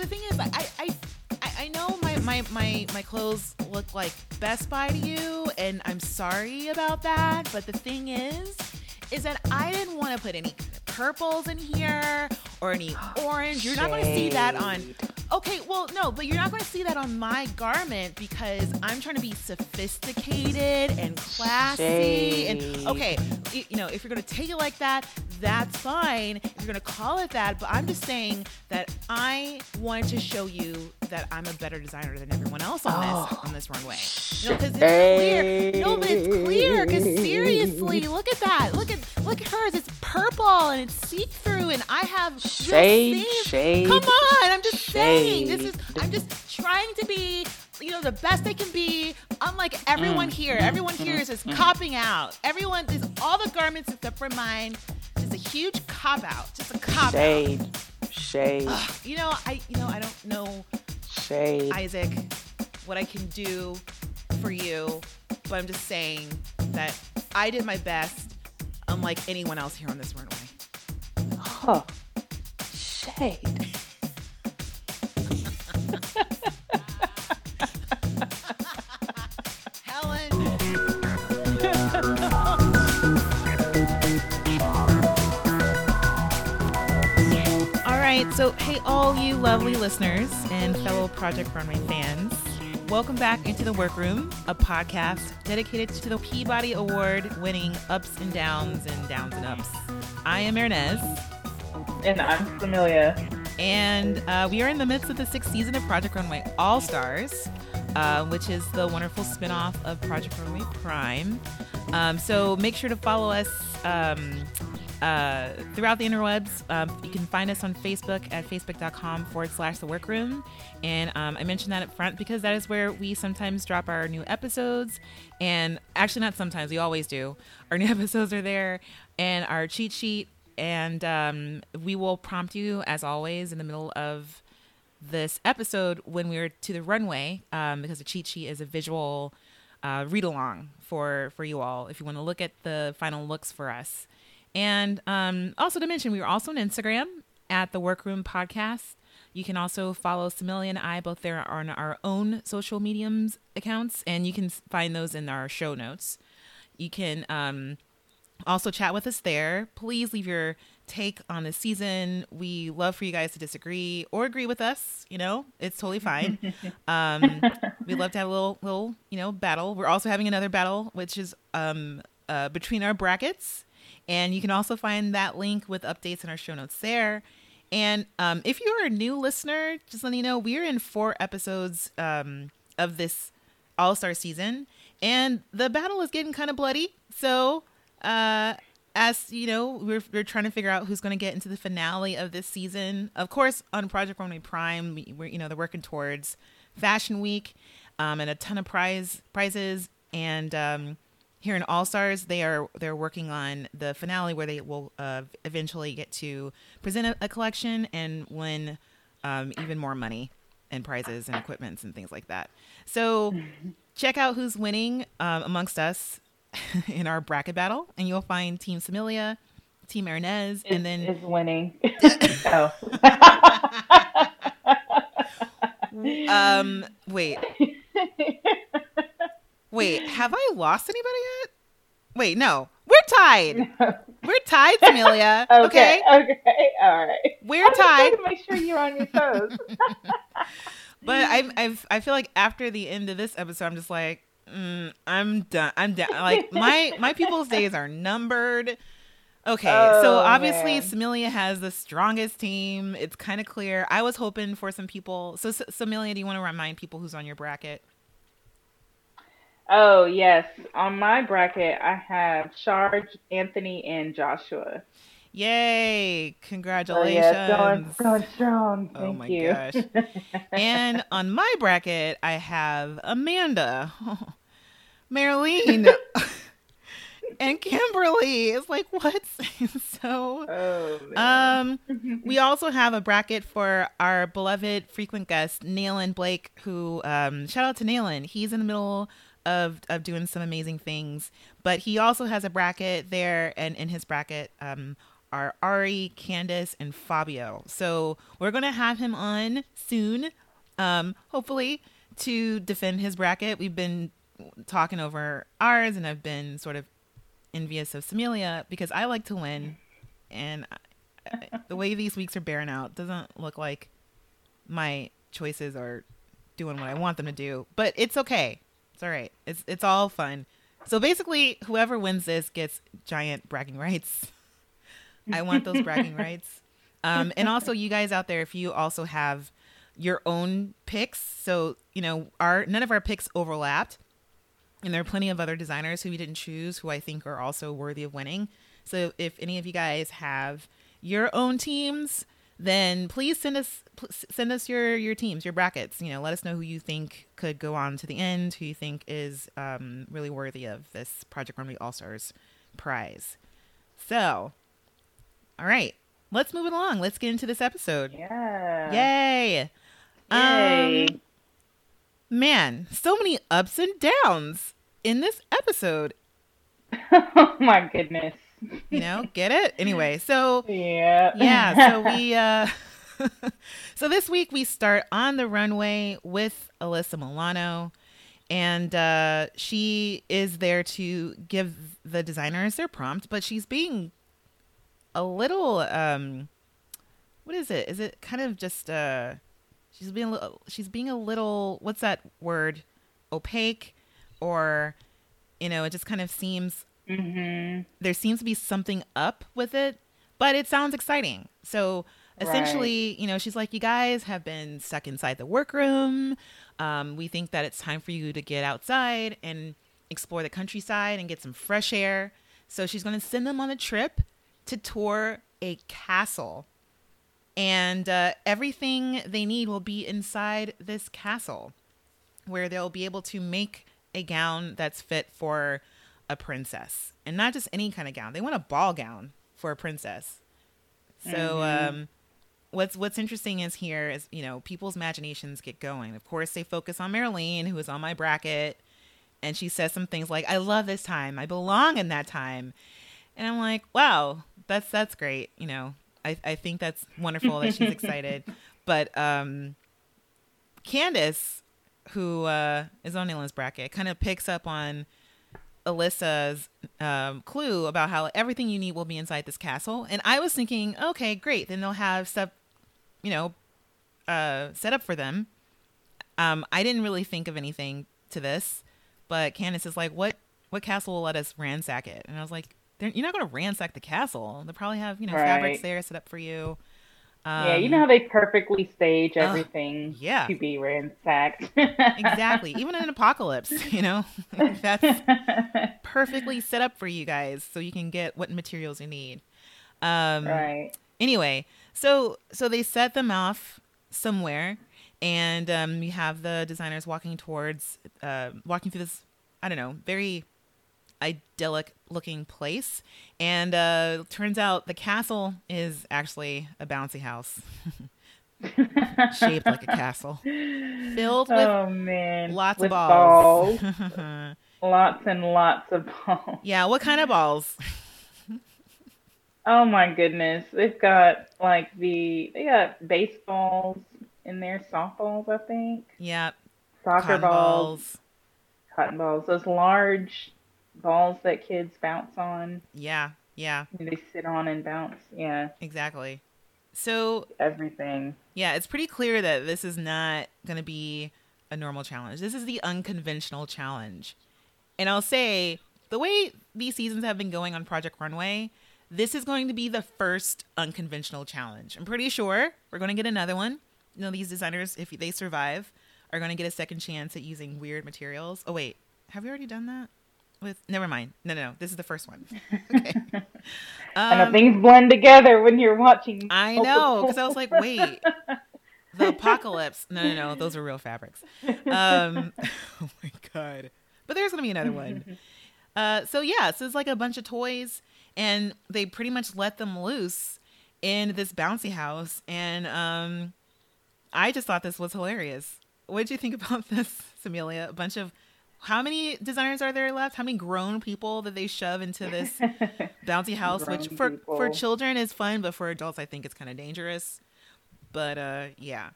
the thing is, I, I, I, know my, my, my, my clothes look like Best Buy to you, and I'm sorry about that. But the thing is, is that I didn't want to put any purples in here or any orange. You're not going to see that on. Okay, well, no, but you're not going to see that on my garment because I'm trying to be sophisticated and classy. Shade. And okay, you know, if you're going to take it like that, that's fine. If you're going to call it that, but I'm just saying that I wanted to show you that I'm a better designer than everyone else on this Oh. on this runway. You know, because it's clear. No, but it's clear. Because seriously, look at that. Look at look at hers. It's purple and it's see through, and I have Shade, shade, Come on, I'm just saying. This is. I'm just trying to be. You know the best they can be. Unlike everyone Mm, here, everyone here is just copping out. Everyone is all the garments except for mine. Just a huge cop out. Just a cop out. Shade. Shade. You know, I. You know, I don't know Shade. Isaac, what I can do for you, but I'm just saying that I did my best, unlike anyone else here on this runway. Huh. Shade. right, so hey, all you lovely listeners and fellow Project Runway fans. Welcome back into the Workroom, a podcast dedicated to the Peabody Award winning ups and downs and downs and ups. I am Hernease. And I'm Samilia. And uh, we are in the midst of the sixth season of Project Runway All Stars, uh, which is the wonderful spinoff of Project Runway Prime. Um, so make sure to follow us um, uh, throughout the interwebs. Um, you can find us on Facebook at facebook.com forward slash the workroom. And um, I mentioned that up front because that is where we sometimes drop our new episodes. And actually, not sometimes, we always do. Our new episodes are there, and our cheat sheet and um, we will prompt you as always in the middle of this episode when we're to the runway um, because the cheat sheet is a visual uh, read along for for you all if you want to look at the final looks for us and um, also to mention we are also on instagram at the workroom podcast you can also follow Samilia and I both there on our own social mediums accounts, and you can find those in our show notes. You can um, also chat with us there. Please leave your take on the season. We love for you guys to disagree or agree with us. You know, it's totally fine. um, we'd love to have a little, little, you know, battle. We're also having another battle, which is um, uh, between our brackets, and you can also find that link with updates in our show notes there. And um, if you're a new listener, just letting you know, we are in four episodes um, of this All Star season, and the battle is getting kind of bloody. So, uh, as you know, we're, we're trying to figure out who's going to get into the finale of this season. Of course, on Project Runway Prime, we, we're you know they're working towards Fashion Week um, and a ton of prize prizes. And um, here in All Stars, they are they're working on the finale where they will uh, eventually get to present a, a collection and win um, even more money and prizes and equipments and things like that. So check out who's winning um, amongst us in our bracket battle, and you'll find Team Samilia, Team Hernease, and then is winning. oh. um wait wait have I lost anybody yet? Wait, no, we're tied. We're tied, Samilia. okay. okay. Okay. All right. we're tied. to make sure you're on your toes. But I I've, I feel like after the end of this episode, I'm just like, mm, I'm done. I'm done. Like my my people's days are numbered. Okay, so Oh, obviously man. Samilia has the strongest team. It's kind of clear. I was hoping for some people. So, Samilia, do you want to remind people who's on your bracket? Oh yes. On my bracket, I have Char, Anthony, and Joshua. Yay! Congratulations. yeah, going going strong. Oh Thank my you. gosh. and on my bracket, I have Amanda, Merline, and Kimberly. It's like what? so, oh um, we also have a bracket for our beloved frequent guest Nayland Blake. Who, um, shout out to Nayland. He's in the middle of of doing some amazing things, but he also has a bracket there, and in his bracket, um, are Ari, Candice, and Fabio. So we're gonna have him on soon, um, hopefully, to defend his bracket. We've been talking over ours, and I've been sort of envious of Samilia because I like to win, and I, the way these weeks are bearing out doesn't look like my choices are doing what I want them to do. But it's okay. It's all right. It's it's all fun. So basically, whoever wins this gets giant bragging rights. I want those bragging rights. Um, and also, you guys out there, if you also have your own picks, so you know, our none of our picks overlapped, and there are plenty of other designers who we didn't choose who I think are also worthy of winning. So if any of you guys have your own teams, then please send us pl- send us your your teams, your brackets. You know, let us know who you think could go on to the end, who you think is um, really worthy of this Project Runway All Stars prize. So, all right, let's move it along. Let's get into this episode. Yeah. Yay! Yay. Um, man, so many ups and downs in this episode. oh my goodness. You know, get it? Anyway, so Yeah. yeah, so we uh so this week we start on the runway with Alyssa Milano and uh she is there to give the designers their prompt, but she's being a little um what is it? Is it kind of just uh she's being a little, she's being a little what's that word? opaque or you know, it just kind of seems hmm there seems to be something up with it, but it sounds exciting. So essentially, you know, she's like, you guys have been stuck inside the workroom. Um, we think that it's time for you to get outside and explore the countryside and get some fresh air. So she's going to send them on a trip to tour a castle. And uh, everything they need will be inside this castle where they'll be able to make a gown that's fit for a princess and not just any kind of gown. They want a ball gown for a princess. So um what's what's interesting is here is, you know, people's imaginations get going. Of course, they focus on Merline, who is on my bracket, and she says some things like, "I love this time. I belong in that time." And I'm like, "Wow, that's that's great." You know, I I think that's wonderful that she's excited. But um Candice, who uh, is on Ellen's bracket, kind of picks up on Alyssa's um, clue about how everything you need will be inside this castle. And I was thinking, okay, great. Then they'll have stuff, you know, uh, set up for them. Um, I didn't really think of anything to this, but Candice is like, what what castle will let us ransack it? And I was like, you're not going to ransack the castle. They'll probably have, you know, fabrics there set up for you. Yeah, you Um, know how they perfectly stage uh, everything yeah. to be ransacked. exactly. Even in an apocalypse, you know, that's perfectly set up for you guys so you can get what materials you need. Um, right. Anyway, so so they set them off somewhere, and um, you have the designers walking towards, uh, walking through this, I don't know, very idyllic looking place. And uh, turns out the castle is actually a bouncy house, shaped like a castle, filled with oh man. lots With of balls. balls. Lots and lots of balls. yeah, what kind of balls? Oh my goodness. They've got like the they got baseballs in there, softballs, I think. Yeah, Soccer cotton balls, balls. cotton balls, those large balls that kids bounce on. Yeah, yeah, They sit on and bounce. Yeah, exactly. So everything. Yeah, it's pretty clear that this is not going to be a normal challenge. This is the unconventional challenge. And I'll say, the way these seasons have been going on Project Runway, this is going to be the first unconventional challenge. I'm pretty sure we're going to get another one. You know, these designers, if they survive, are going to get a second chance at using weird materials. Oh, wait, have we already done that? With never mind. No, no, no. This is the first one. Okay. I know Um, things blend together when you're watching. I know, because I was like, wait, the apocalypse. No, no, no, those are real fabrics. Um, oh my god! But there's gonna be another one. Uh, so yeah, so it's like a bunch of toys, and they pretty much let them loose in this bouncy house, and um, I just thought this was hilarious. What did you think about this, Samilia? A bunch of how many designers are there left? How many grown people that they shove into this bouncy house, which Grown for for people. children is fun, but for adults, I think it's kind of dangerous. But uh, yeah,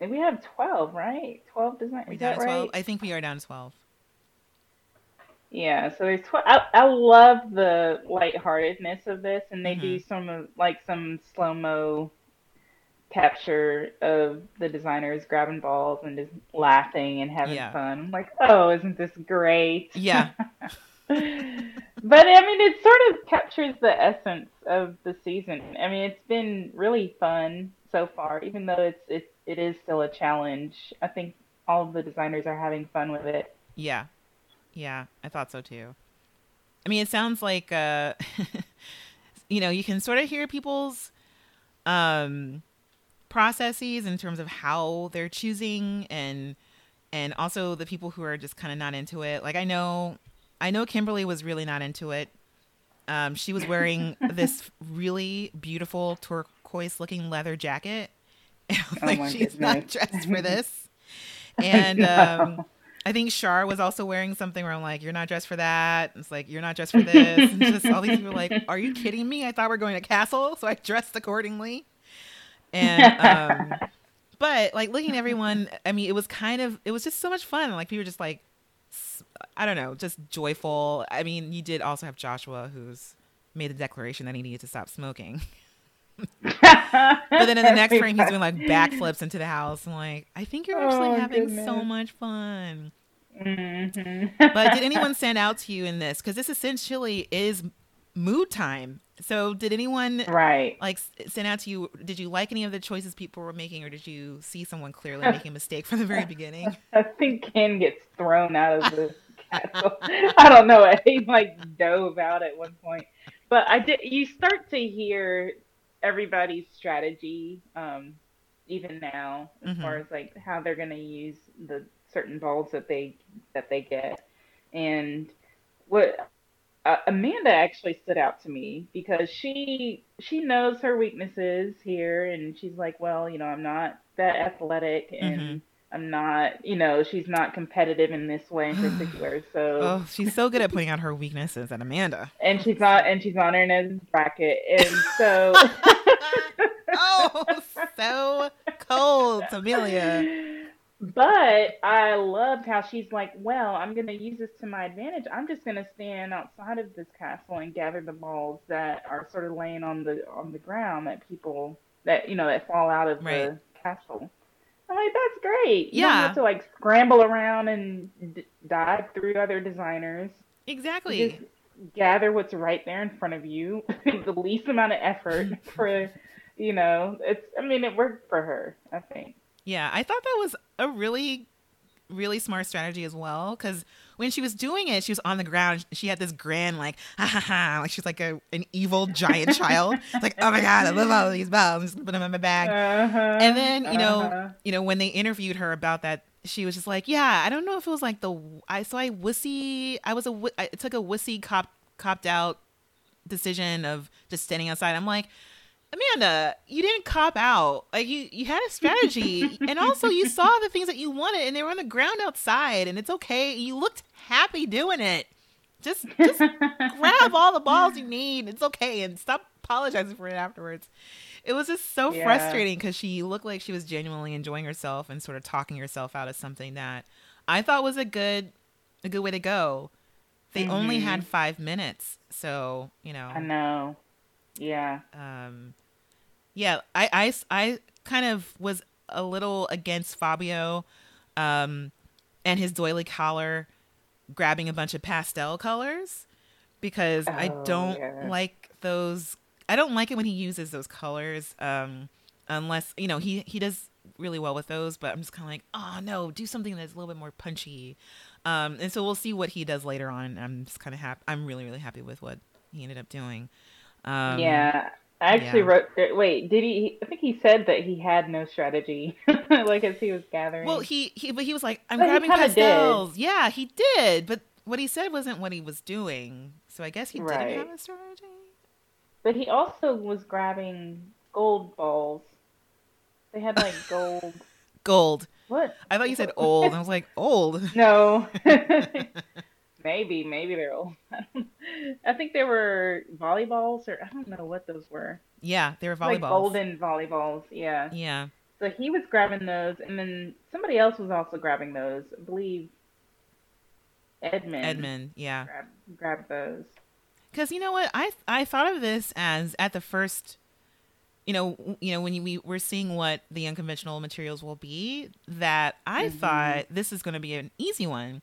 And we have 12, right? 12 design. we down that to right? twelve. I think we are down to twelve. Yeah, so there's 12. I, I love the lightheartedness of this, and they do Mm-hmm. some of like some slow mo capture of the designers grabbing balls and just laughing and having Yeah. fun. I'm like, oh, isn't this great? Yeah, but I mean, it sort of captures the essence of the season. I mean, it's been really fun so far, even though it's it it is still a challenge. I think all of the designers are having fun with it. yeah, yeah. I thought so too. I mean, it sounds like uh, you know, you can sort of hear people's um processes in terms of how they're choosing and and also the people who are just kind of not into it. Like I know I know Kimberly was really not into it. Um she was wearing this really beautiful turquoise looking leather jacket. Oh like my she's not dressed for this. And um I think Char was also wearing something where I'm like, you're not dressed for that. It's like, you're not dressed for this. And just all these people are like, are you kidding me? I thought we are going to castle. So I dressed accordingly. And, um, but like looking at everyone, I mean, it was kind of, it was just so much fun. Like people were just like, I don't know, just joyful. I mean, you did also have Joshua who's made the declaration that he needed to stop smoking. But then in the next frame, he's doing like backflips into the house. I'm like, I think you're actually Oh, having so much fun. Mhm. But did anyone stand out to you in this? Because this essentially is mood time. So did anyone right. like send out to you? Did you like any of the choices people were making, or did you see someone clearly making a mistake from the very beginning? I think Ken gets thrown out of the castle. I don't know. He like dove out at one point, but I did. You start to hear everybody's strategy, um, even now, as Mhm. far as like how they're going to use the certain balls that they that they get, and what. Uh, Amanda actually stood out to me because she she knows her weaknesses here, and she's like, well, you know, I'm not that athletic, and Mhm. I'm not, you know, she's not competitive in this way in particular. So, Oh, she's so good at pointing out her weaknesses at Amanda. and she's not, and she's on Hernease bracket, and so. oh, so cold, Amelia. But I loved how she's like, well, I'm going to use this to my advantage. I'm just going to stand outside of this castle and gather the balls that are sort of laying on the on the ground that people that you know that fall out of Right. the castle. I'm like, that's great. You don't Yeah. have to like scramble around and d- dive through other designers. You Exactly. just gather what's right there in front of you. the least amount of effort for, you know, it's. I mean, it worked for her. I think. Yeah, I thought that was a really, really smart strategy as well. Because when she was doing it, she was on the ground. She had this grand, like, ha ha ha, like she's like a an evil giant child. it's Like, oh my god, I love all these. I'm just gonna put them in my bag. Uh-huh, And then you know, uh-huh. you know, when they interviewed her about that, she was just like, yeah, I don't know if it was like the I so I wussy. I was a I took a wussy cop copped out decision of just standing outside. I'm like. Amanda, you didn't cop out. Like you, you had a strategy, and also you saw the things that you wanted, and they were on the ground outside, and it's okay. You looked happy doing it. Just, just grab all the balls you need. It's okay, and stop apologizing for it afterwards. It was just so Yeah. frustrating because she looked like she was genuinely enjoying herself and sort of talking herself out of something that I thought was a good, a good way to go. They only Mhm. had five minutes, so you know. I know. Yeah. um yeah I, I i kind of was a little against fabio um and his doily collar grabbing a bunch of pastel colors because i Oh, don't yeah. like those i don't like it when he uses those colors um unless you know he he does really well with those but i'm just kind of like oh no do something that's a little bit more punchy um and so we'll see what he does later on i'm just kind of happy i'm really really happy with what he ended up doing um yeah. I actually yeah. wrote. er, Wait, did he? I think he said that he had no strategy, like as he was gathering. Well, he he but he was like, I'm But grabbing kinda did. Yeah, he did, but what he said wasn't what he was doing. So I guess he Right. didn't have a strategy. but he also was grabbing gold balls. They had like gold. Gold. What? I thought you said old. I was like, old. No. Maybe, maybe they're old. I think they were volleyballs, or I don't know what those were. Yeah, they were volleyballs. Like golden volleyballs. Yeah. Yeah. So he was grabbing those, and then somebody else was also grabbing those. I believe Edmund. Edmund. Yeah. Grab, grabbed those. Because you know what, I I thought of this as at the first, you know, you know when you, we were seeing what the unconventional materials will be. That I Mhm. thought this is going to be an easy one,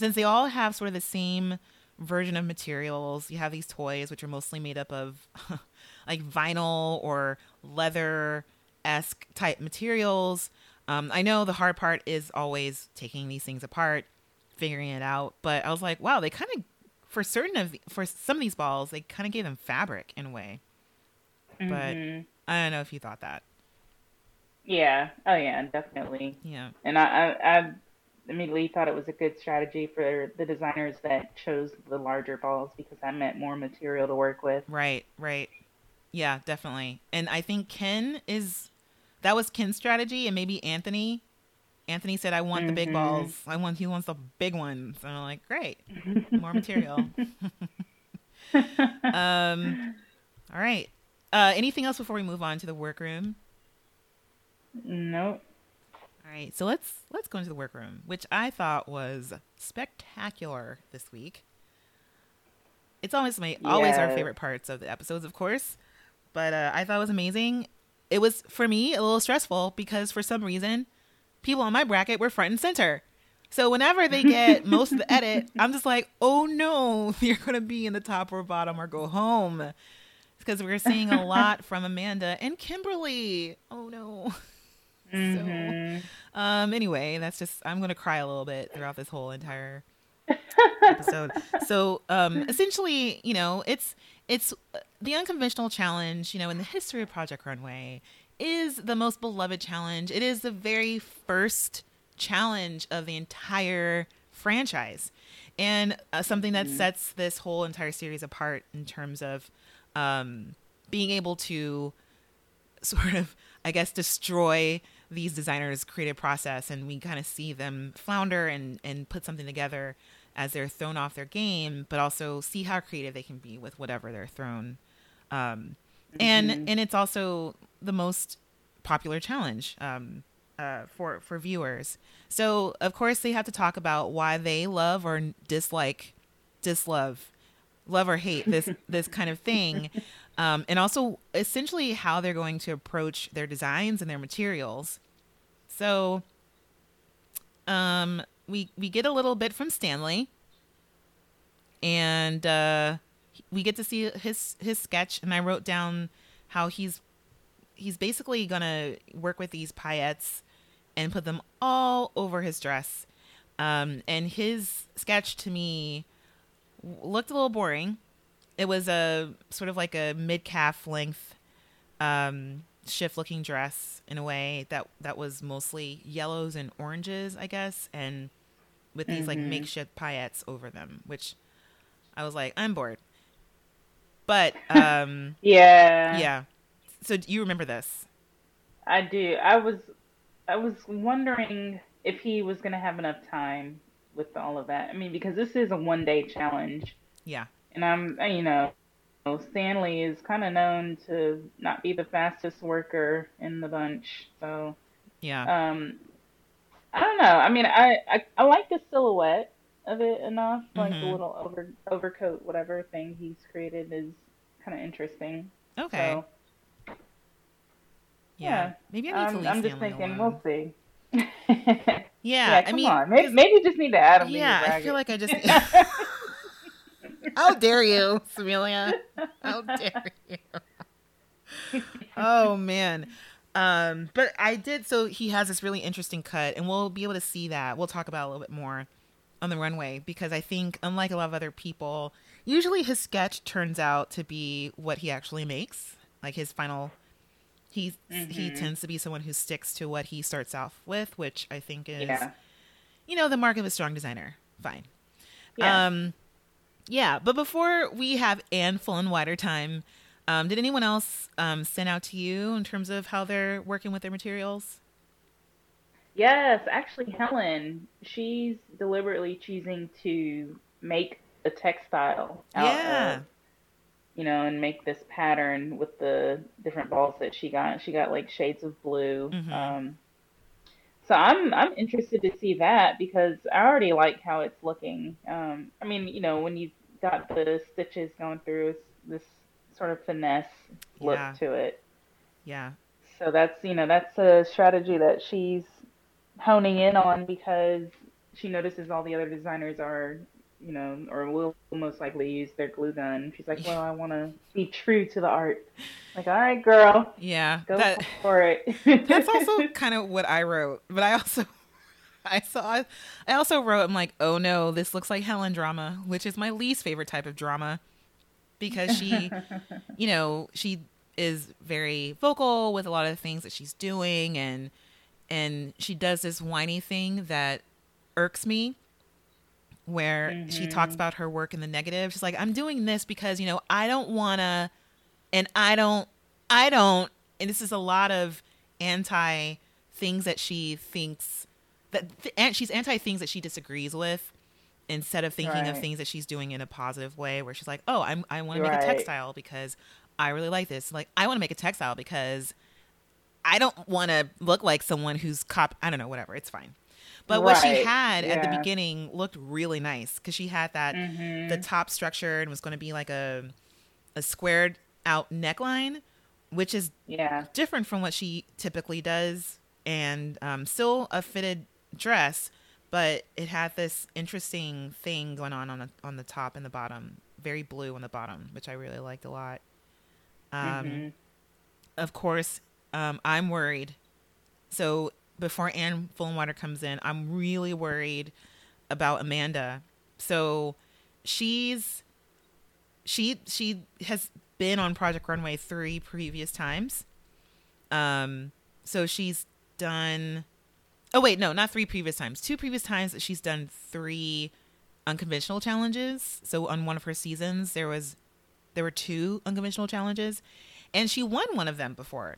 since they all have sort of the same version of materials. You have these toys which are mostly made up of like vinyl or leather esque type materials. Um, I know the hard part is always taking these things apart, figuring it out. But I was like, wow, they kind of for certain of the, for some of these balls, they kind of gave them fabric in a way. But Mhm. I don't know if you thought that. yeah, oh yeah, definitely. Yeah. And I, I, I immediately thought it was a good strategy for the designers that chose the larger balls because that meant more material to work with. Right, right. Yeah, definitely. And I think Ken is that was Ken's strategy and maybe Anthony. Anthony said I want the big Mhm. balls. I want he wants the big ones. And I'm like, "Great. More material." um all right. Uh anything else before we move on to the workroom? Nope. All right, so let's let's go into the workroom, which I thought was spectacular this week. It's always my always our favorite parts of the episodes, of course, but uh, I thought it was amazing. It was for me a little stressful because for some reason, people on my bracket were front and center. So whenever they get most of the edit, I'm just like, oh no, you're gonna be in the top or bottom or go home, because we're seeing a lot from Amanda and Kimberly. Oh no. Mhm. Um. Anyway, that's just I'm gonna cry a little bit throughout this whole entire episode. So, um, essentially, you know, it's it's uh, the unconventional challenge. You know, in the history of Project Runway, is the most beloved challenge. It is the very first challenge of the entire franchise, and uh, something that sets this whole entire series apart in terms of um, being able to sort of i guess destroy these designers creative process and we kind of see them flounder and and put something together as they're thrown off their game but also see how creative they can be with whatever they're thrown um and and it's also the most popular challenge um uh, for for viewers. So of course they have to talk about why they love or dislike dislove love or hate this this kind of thing um, and also essentially how they're going to approach their designs and their materials. So um, we we get a little bit from stanley. And uh, we get to see his his sketch. And i wrote down how he's he's basically gonna work with these paillettes and put them all over his dress. Um, and his sketch to me looked a little boring it was a sort of like a mid calf length um, shift looking dress in a way that that was mostly yellows and oranges, I guess, and with these like Mhm. makeshift paillettes over them, which I was like, I'm bored. But um, Yeah. yeah. So you remember this? I do. I was I was wondering if he was going to have enough time with all of that. I mean, because this is a one day challenge, Yeah. And I'm uh, you know Stanley is kind of known to not be the fastest worker in the bunch, so Yeah. um, I don't know. I mean, I I, I like the silhouette of it enough. Like the Mhm. little over overcoat, whatever thing he's created is kind of interesting. okay. So yeah. yeah. Maybe I need to I'm, just thinking, alone. we'll see. Yeah. Yeah, I come mean, on. Maybe, maybe you just need to add him. yeah, I feel like I just. How dare you, Samilia? How dare you? oh man. Um, but I did so he has this really interesting cut and we'll be able to see that. We'll talk about it a little bit more on the runway because I think unlike a lot of other people, usually his sketch turns out to be what he actually makes. Like his final he he Mhm. tends to be someone who sticks to what he starts off with, which I think is yeah. you know, the mark of a strong designer. Fine. Yeah. Um, yeah, but before we have Anne Fullenwider time, um, did anyone else um, send out to you in terms of how they're working with their materials? Yes, actually, Helen, she's deliberately choosing to make a textile out Yeah. of, you know, and make this pattern with the different balls that she got. She got like shades of blue. Mhm. Um, so I'm I'm interested to see that because I already like how it's looking. Um, I mean, you know, when you got the stitches going through this, sort of finesse look Yeah. to it. Yeah. So that's you know that's a strategy that she's honing in on because she notices all the other designers are you know or will most likely use their glue gun. She's like, well, I want to be true to the art. Like, all right, girl, Yeah. go That for it. that's also kind of what I wrote, but I also I saw I also wrote I'm like, "Oh no, this looks like Helen drama," which is my least favorite type of drama because she, you know, she is very vocal with a lot of things that she's doing and and she does this whiny thing that irks me where she talks mm-hmm. about her work in the negative. She's like, I'm doing this because, you know, I don't want to, and I don't, I don't, and this is a lot of anti things that she thinks that, and she's anti things that she disagrees with instead of thinking of things that she's doing in a positive way where she's like, oh, I'm, I want to make a textile because I really like this. Like, I want to make a textile because I don't want to look like someone who's cop. I don't know, whatever. It's fine. But what she Right, had at the beginning looked really nice because she had that Mm-hmm. the top structure and was going to be like a a squared out neckline, which is yeah, different from what she typically does, and um, still a fitted dress, but it had this interesting thing going on on the on the top and the bottom, very blue on the bottom, which I really liked a lot. Um, Mhm. Of course, um, I'm worried. So before Anne Fullenwider comes in, I'm really worried about Amanda. So she's she she has been on Project Runway three previous times. Um, so she's done. Oh wait, no, not three previous times. Two previous times that she's done three unconventional challenges. So on one of her seasons, there was there were two unconventional challenges, and she won one of them before.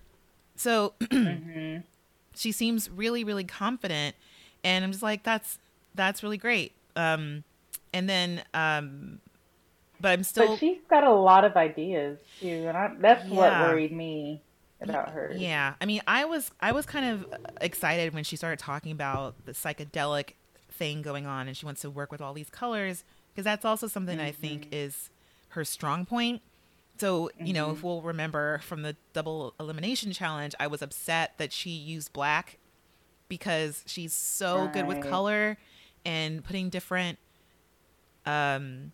So Mhm. she seems really really confident and i'm just like that's that's really great um and then um but i'm still But she's got a lot of ideas too, and I, that's what worried me about her. yeah. I mean i was i was kind of excited when she started talking about the psychedelic thing going on and she wants to work with all these colors because that's also something i think is her strong point. So you know if we'll remember from the double elimination challenge i was upset that she used black because she's so good with color and putting different um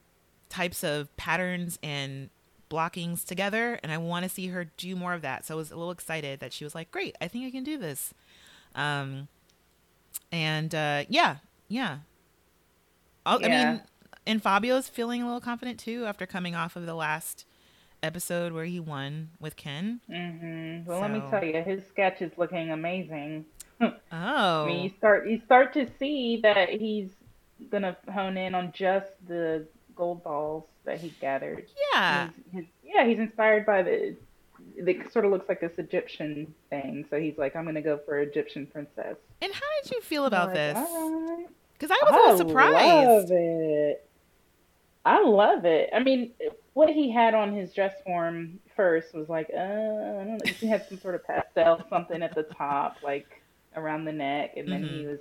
types of patterns and blockings together and I want to see her do more of that. So I was a little excited that she was like, "Great, I think I can do this." Um and uh yeah, yeah. I'll- I Yeah. mean, and Fabio's feeling a little confident too after coming off of the last episode where he won with Ken. hmm Well, let me tell you, his sketch is looking amazing. Oh. I mean, you start you start to see that he's gonna hone in on just the gold balls that he gathered. yeah. He's, he's, yeah, he's inspired by the. It sort of looks like this Egyptian thing, so he's like, I'm gonna go for Egyptian princess. And how did you feel about Like, this? right. Cuz I was a little surprised. I love it. I love it. I mean, what he had on his dress form first was like, uh, I don't know. He had some sort of pastel something at the top, like around the neck, and then he Mhm. was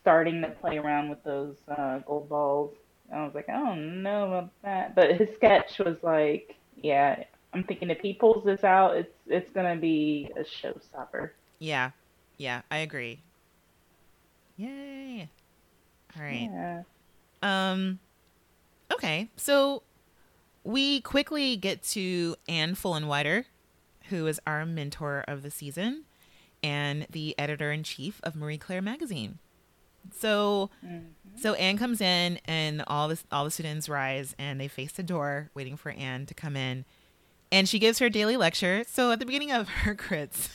starting to play around with those uh, gold balls. I was like, I don't know about that. But his sketch was like, yeah, I'm thinking if he pulls this out, it's it's gonna be a showstopper. Yeah. Yeah, I agree. Yay. All right. Yeah. Um okay, so we quickly get to Anne Fullenwider, who is our mentor of the season and the editor in chief of Marie Claire magazine. So mm-hmm. so Anne comes in and all the all the students rise and they face the door waiting for Anne to come in. And she gives her daily lecture. So at the beginning of her crits,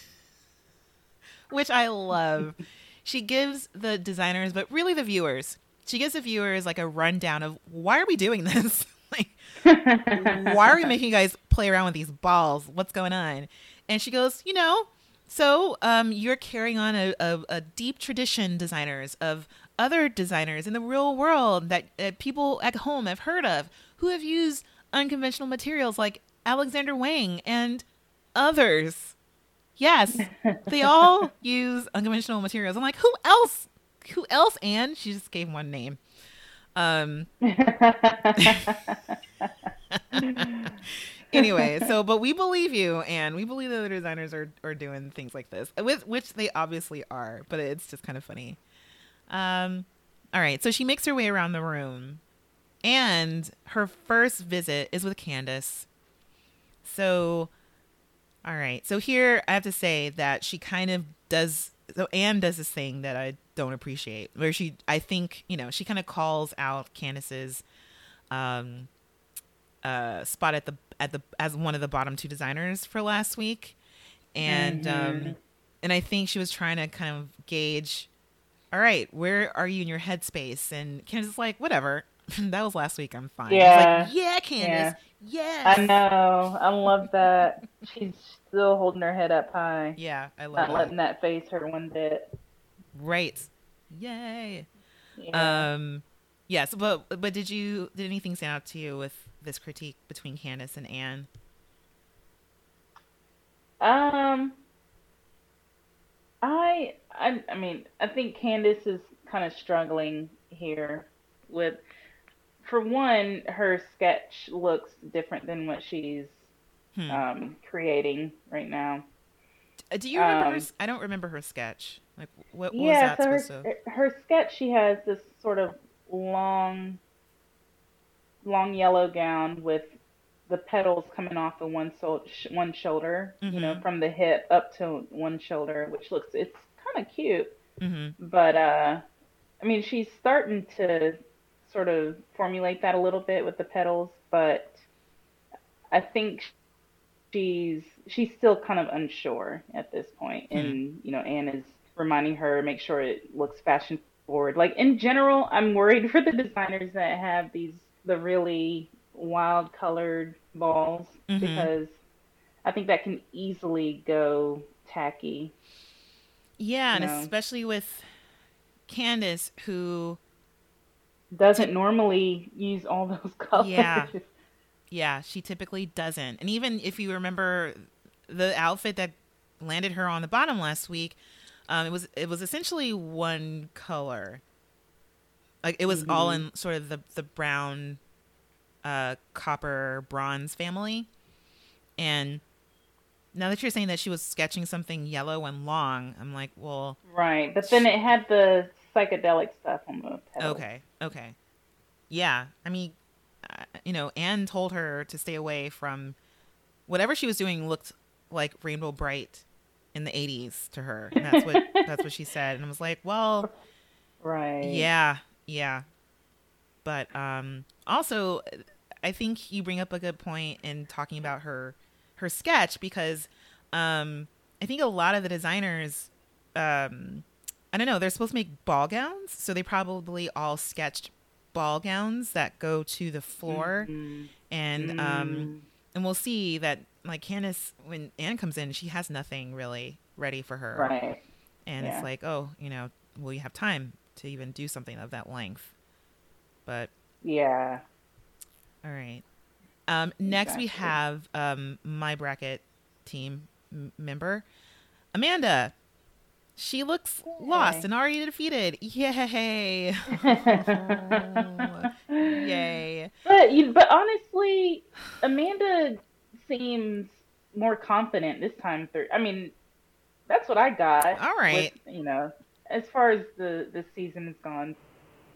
which I love, she gives the designers, but really the viewers, she gives the viewers like a rundown of why are we doing this? like why are we making you guys play around with these balls? What's going on? And she goes, you know, So um, you're carrying on a, a, a deep tradition, designers, of other designers in the real world that uh, people at home have heard of who have used unconventional materials like Alexander Wang and others. Yes, they all use unconventional materials. I'm like, who else? Who else? And she just gave one name. Um. anyway, so but we believe you, and we believe that the designers are are doing things like this, with which they obviously are. But it's just kind of funny. Um. All right, so she makes her way around the room, and her first visit is with Candice. So, all right. So here I have to say that she kind of does. So Anne does this thing that I don't appreciate, where she, I think, you know, she kind of calls out Candice's um, uh, spot at the at the as one of the bottom two designers for last week, and Mhm. um, and I think she was trying to kind of gauge, all right, where are you in your headspace? And Candice is like, whatever, that was last week. I'm fine. Yeah. like, yeah, Candice, yes, I know. I love that. She's still holding her head up high, Yeah, I love. not love letting that face her one bit. Right, yay. Yeah. Um, yes, but but did you did anything stand out to you with this critique between Candice and Anne? Um, I, I, I mean, I think Candice is kind of struggling here with, for one, her sketch looks different than what she's Hmm. um, creating right now. Uh, Do you remember her? um, s- I don't remember her sketch. Like what, what yeah, was so that her, supposed to? her sketch, she has this sort of long, long yellow gown with the petals coming off of one so, sh- one shoulder, you know, Mhm. from the hip up to one shoulder, which looks it's kind of cute. Mm-hmm. But uh, I mean, she's starting to sort of formulate that a little bit with the petals, but I think she's she's still kind of unsure at this point. Hmm. And you know, Anne is reminding her make sure it looks fashion forward. Like in general, I'm worried for the designers that have these the really wild colored balls Mhm. because I think that can easily go tacky. Yeah, and No. especially with Candice, who Doesn't normally use all those colors. Yeah. Yeah, she typically doesn't. And even if you remember the outfit that landed her on the bottom last week, um, it was it was essentially one color. Like it was all in sort of the the brown, uh, copper bronze family. And now that you're saying that she was sketching something yellow and long, I'm like, well, Right, but then it had the psychedelic stuff on the petals. Okay. Okay. Yeah. I mean, uh, you know, Anne told her to stay away from whatever she was doing looked like Rainbow Brite in the 80s to her. And that's what that's what she said. And I was like, well, Right. yeah. Yeah. But um also I think you bring up a good point in talking about her her sketch because um I think a lot of the designers um I don't know, they're supposed to make ball gowns, so they probably all sketched ball gowns that go to the floor Mhm. and um Mm. and we'll see that like Candice when Anne comes in, she has nothing really ready for her. Right. And Yeah. it's like, oh, you know, will you have time to even do something of that length? But Yeah. all right. Um, next we have um, my bracket team m- member, Amanda. She looks lost Yay. and already defeated. Yay! Yay! But you, but honestly, Amanda seems more confident this time through. I mean, that's what I got. All right. with, you know, as far as the the season has gone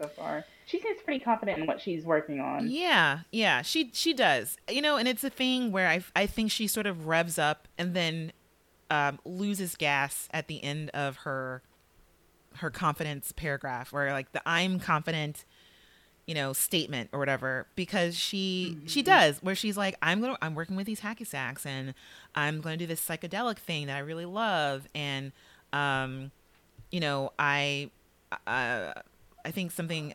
so far, she seems pretty confident in what she's working on. Yeah, yeah, she she does. You know, and it's a thing where I I think she sort of revs up and then um, loses gas at the end of her her confidence paragraph, where like the I'm confident, you know, statement or whatever, because she she does where she's like I'm gonna I'm working with these hacky sacks and I'm gonna do this psychedelic thing that I really love and um, you know I uh, I think something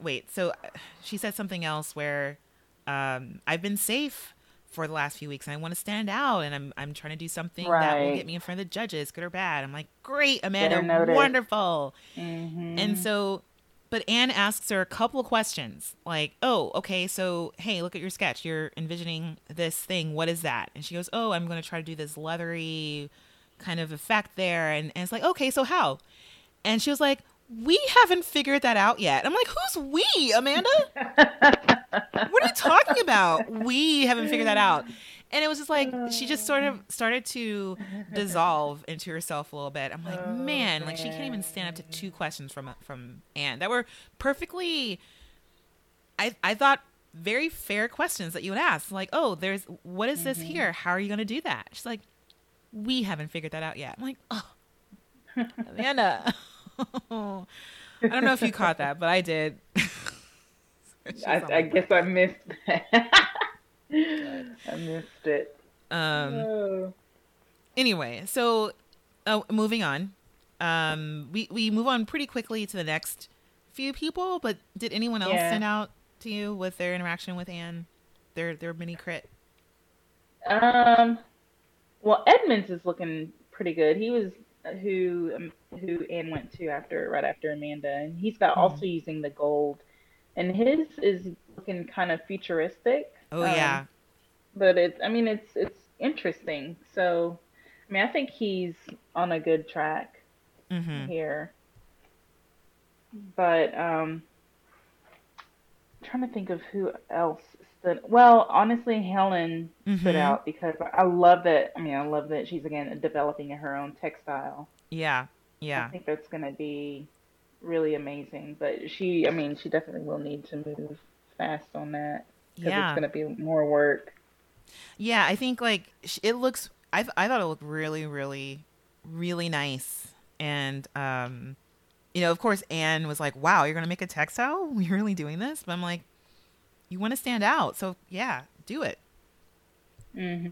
wait so she said something else where um, i've been safe for the last few weeks and I want to stand out and I'm I'm trying to do something that will get me in front of the judges, good or bad. I'm like, great, Amanda, wonderful. Mhm. And so, but Anne asks her a couple of questions like, oh, okay, so hey, look at your sketch. You're envisioning this thing. What is that? And she goes, oh, I'm going to try to do this leathery kind of effect there. And, and it's like, okay, so how? And she was like, we haven't figured that out yet. I'm like, who's we, Amanda? what are you talking about? We haven't figured that out. And it was just like she just sort of started to dissolve into herself a little bit. I'm like, Oh, man, like she can't even stand up to two questions from from Anne that were perfectly. I I thought very fair questions that you would ask. Like, oh, there's what is this mm-hmm. here? How are you going to do that? She's like, we haven't figured that out yet. I'm like, oh, Amanda. I don't know if you caught that, but I did. I, I guess I missed that. I missed it. Um. oh. Anyway, so uh, moving on. Um. We we move on pretty quickly to the next few people. But did anyone else Yeah. stand out to you with their interaction with Anne? Their their mini crit. Um, well, Edmond's is looking pretty good. He was who um, who Anne went to after right after Amanda, and he's got Mhm. also using the gold, and his is looking kind of futuristic. Oh Um, yeah. but it's I mean it's it's interesting. So, I mean I think he's on a good track Mm-hmm. here. But um, I'm trying to think of who else stood. Well, honestly, Helen stood Mhm. out because I love that. I mean, I love that she's again developing her own textile. Yeah. Yeah. I think that's going to be really amazing. But she, I mean, she definitely will need to move fast on that because Yeah. it's going to be more work. Yeah, I think like it looks. I I thought it looked really, really, really nice, and um, you know, of course, Anne was like, "Wow, you're gonna make a textile? You're really doing this?" But I'm like, "You want to stand out, so yeah, do it." hmm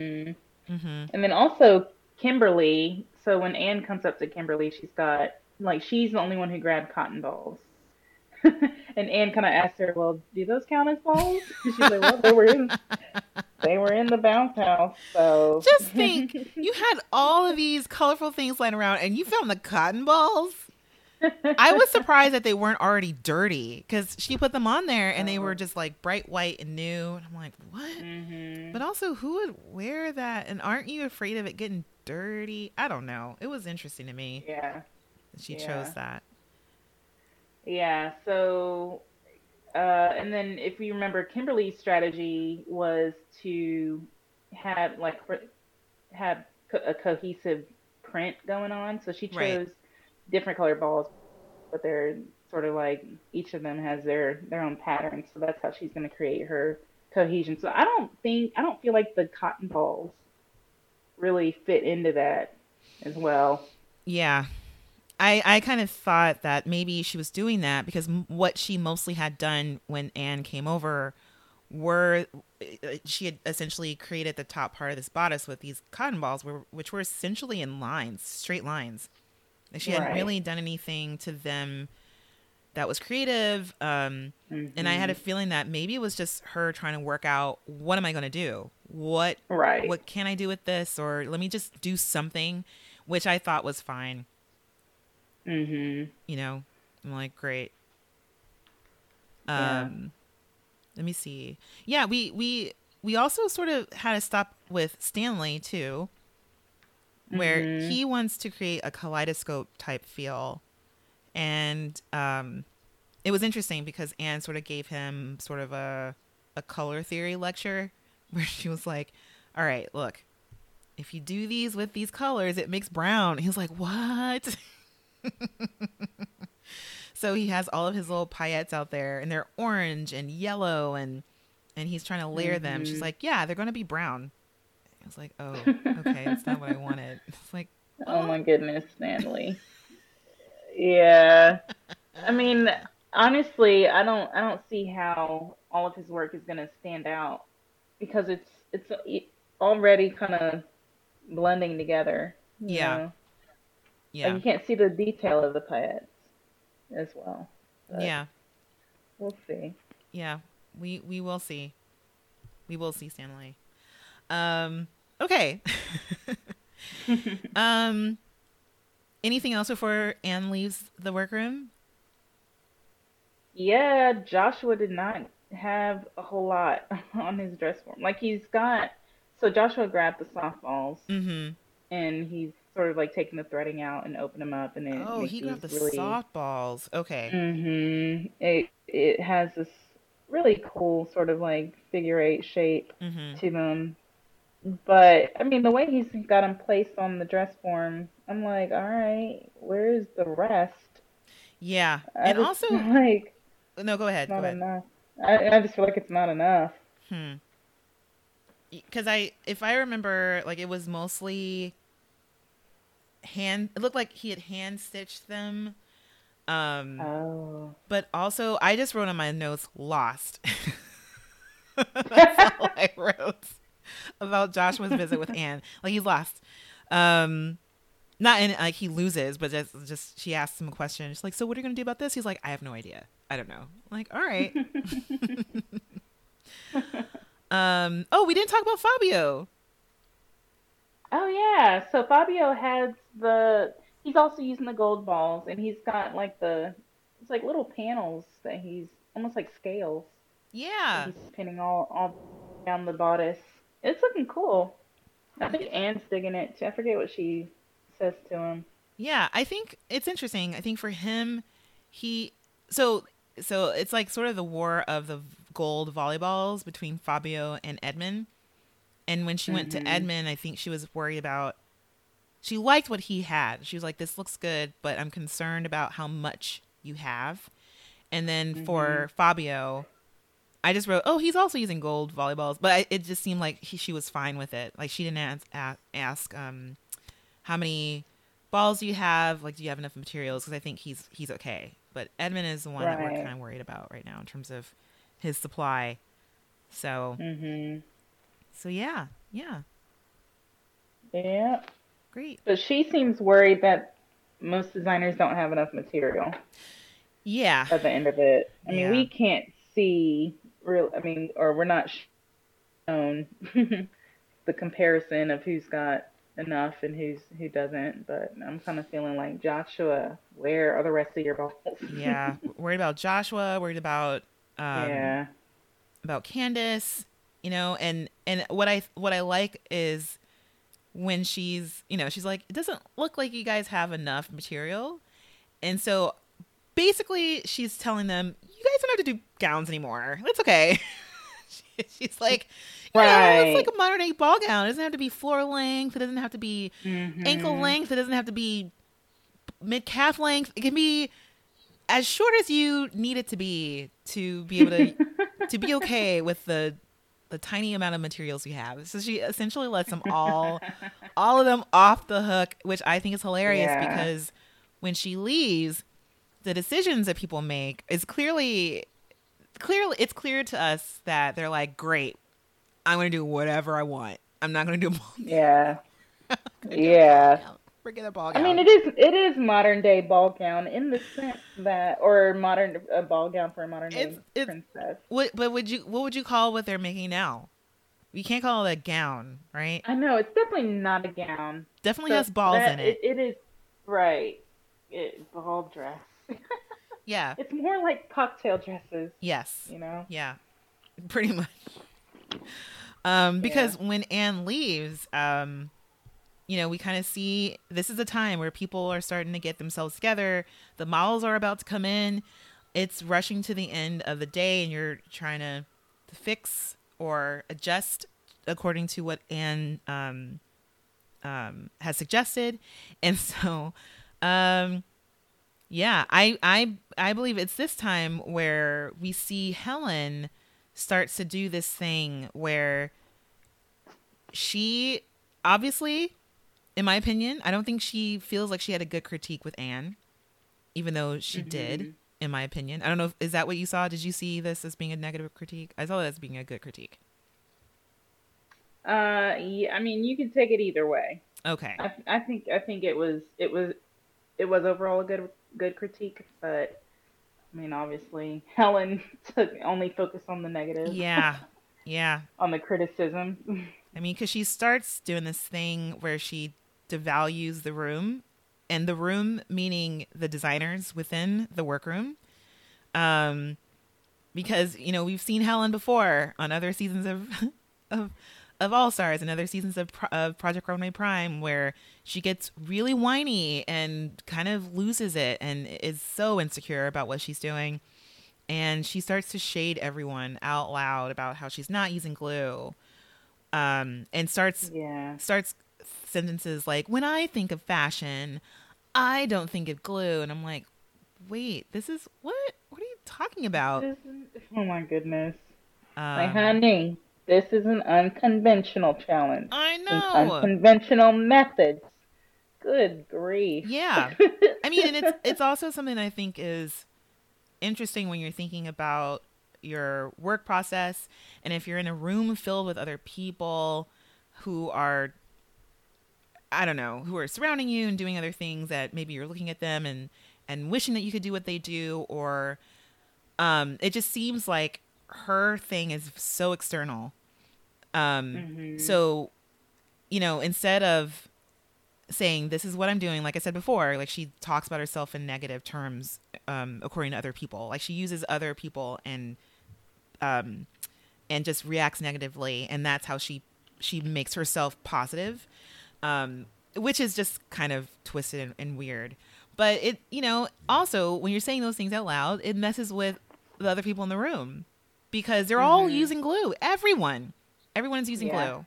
Mm-hmm. And then also Kimberly. So when Anne comes up to Kimberly, she's got like she's the only one who grabbed cotton balls. and Anne kind of asked her, "Well, do those count as balls?" She's like, "Well, they were in they were in the bounce house, so." Just think, you had all of these colorful things lying around, and you found the cotton balls. I was surprised that they weren't already dirty because she put them on there and they were just like bright white and new. And I'm like, what? hmm But also, who would wear that? And aren't you afraid of it getting dirty? I don't know. It was interesting to me Yeah. she Yeah. chose that. Yeah, so uh, and then if you remember, Kimberly's strategy was to have like have co- a cohesive print going on. So she chose Right. Different color balls, but they're sort of like each of them has their their own pattern. So that's how she's going to create her cohesion. So I don't think I don't feel like the cotton balls really fit into that as well. Yeah. I, I kind of thought that maybe she was doing that because what she mostly had done when Anne came over were uh, she had essentially created the top part of this bodice with these cotton balls, were, which were essentially in lines, straight lines. Like she hadn't really done anything to them that was creative. Um, and I had a feeling that maybe it was just her trying to work out what am I going to do? What right. what can I do with this? Or let me just do something, which I thought was fine. Mm-hmm. You know, I'm like, great. Yeah. Um, let me see. Yeah, we we we also sort of had to stop with Stanley too, where Mhm. he wants to create a kaleidoscope type feel, and um, it was interesting because Anne sort of gave him sort of a a color theory lecture where she was like, "All right, look." If you do these with these colors, it makes brown. He was like, "What?" so he has all of his little paillettes out there, and they're orange and yellow, and and he's trying to layer them. She's Mhm. like, "Yeah, they're going to be brown." Was like, "Oh, okay, that's not what I wanted." It's like, Oh my goodness, Stanley. Yeah. I mean, honestly, I don't I don't see how all of his work is going to stand out because it's it's already kind of blending together. Yeah. know? yeah, Like you can't see the detail of the paillettes as well. Yeah, We'll see. yeah. We we will see. We will see Stanley. Um, okay. um, anything else before Anne leaves the workroom? Yeah, Joshua did not have a whole lot on his dress form. Like he's got, so Joshua grabbed the softballs Mm-hmm. and he's sort of like taking the threading out and open them up, and Oh, he grabbed the really, softballs. Okay. Mm-hmm. It it has this really cool sort of like figure eight shape Mm-hmm. to them. But I mean, the way he's got him placed on the dress form, I'm like, all right, where's the rest? Yeah, I and also, like no, go ahead. it's Go ahead. enough. I, I just feel like it's not enough. Hmm. Because I, if I remember, like it was mostly hand. It looked like he had hand stitched them. Um, Oh. but also I just wrote on my notes lost. That's all I wrote about Joshua's visit with Anne. Like he's lost. Um, not in like he loses, but just just she asks him a question. She's like, "So what are you gonna do about this?" He's like, "I have no idea. I don't know." I'm like, all right. um. Oh, we didn't talk about Fabio. Oh yeah. So Fabio has the he's also using the gold balls and he's got like the it's like little panels that he's almost like scales. Yeah. He's pinning all all down the bodice. It's looking cool. I think Anne's digging it too. I forget what she says to him. Yeah, I think it's interesting. I think for him, he so so it's like sort of the war of the gold volleyballs between Fabio and Edmond. And when she went to Mhm. Edmond, I think she was worried about she liked what he had. She was like, "This looks good, but I'm concerned about how much you have." And then for Fabio, I just wrote, "Oh, he's also using gold volleyballs," but I, it just seemed like he, she was fine with it. Like she didn't ask, ask, ask um, how many balls do you have? Like, do you have enough materials? Because I think he's he's okay. But Edmond is the one that we're kind of worried about right now in terms of his supply. So Mhm. so yeah, yeah, Yeah. great. But she seems worried that most designers don't have enough material Yeah, at the end of it. I mean, Yeah. we can't see real. I mean, or we're not shown the comparison of who's got enough and who's who doesn't. But I'm kind of feeling like Joshua, where are the rest of your balls? yeah. worried about Joshua. Worried about um, yeah. about Candice, you know, and and what I what I like is when she's, you know, she's like, it doesn't look like you guys have enough material, and so basically she's telling them, you guys don't have to do gowns anymore. That's okay. She- she's like, you know, it's like a modern day ball gown. It doesn't have to be floor length. It doesn't have to be ankle Mhm. length. It doesn't have to be mid calf length. It can be as short as you need it to be to be able to to be okay with the the tiny amount of materials you have. So she essentially lets them all all of them off the hook, which I think is hilarious Yeah. because when she leaves, the decisions that people make is clearly clearly it's clear to us that they're like, Great, I'm gonna do whatever I want. I'm not gonna do Yeah. Yeah. forget a ball gown. I mean, it is it is modern day ball gown in the sense that, or modern a ball gown for a modern day It's- it's- princess. What, but would you what would you call what they're making now? You can't call it a gown, right? I know it's definitely not a gown. Definitely So has balls that- in it. It is right. It ball dress. Yeah. It's more like cocktail dresses, Yes. you know. Yeah. Pretty much. Um, because when Anne leaves, um, you know, we kind of see this is a time where people are starting to get themselves together. The models are about to come in. It's rushing to the end of the day, and you're trying to fix or adjust according to what Anne um, um, has suggested. And so, um, yeah, I, I I believe it's this time where we see Helen starts to do this thing where she obviously, in my opinion, I don't think she feels like she had a good critique with Anne, even though she did, in my opinion. I don't know if is that what you saw? Did you see this as being a negative critique? I saw it as being a good critique. Uh, yeah. I mean, you can take it either way. Okay. I, I think I think it was it was it was overall a good good critique, but I mean, obviously Helen took only focused on the negative. Yeah. Yeah. on the criticism. I mean, because she starts doing this thing where she devalues the room, and the room meaning the designers within the workroom. Um, because you know we've seen Helen before on other seasons of of of All Stars and other seasons of, of Project Runway Prime, where she gets really whiny and kind of loses it and is so insecure about what she's doing, and she starts to shade everyone out loud about how she's not using glue, um, and starts yeah. starts sentences like, "When I think of fashion, I don't think of glue," and I'm like, "Wait, this is what? What are you talking about?" Oh my goodness. My Um, honey, this is an unconventional challenge. I know. unconventional methods. Good grief. Yeah. I mean, and it's it's also something I think is interesting when you're thinking about your work process and if you're in a room filled with other people who are I don't know, who are surrounding you and doing other things that maybe you're looking at them and and wishing that you could do what they do or um it just seems like her thing is so external. Um Mhm. so you know, instead of saying this is what I'm doing, like I said before, like she talks about herself in negative terms, um, according to other people. Like she uses other people and um and just reacts negatively and that's how she she makes herself positive. Um which is just kind of twisted and, and weird. But it you know, also when you're saying those things out loud, it messes with the other people in the room. Because they're all Mhm. using glue. Everyone. Everyone's using Yeah. glue.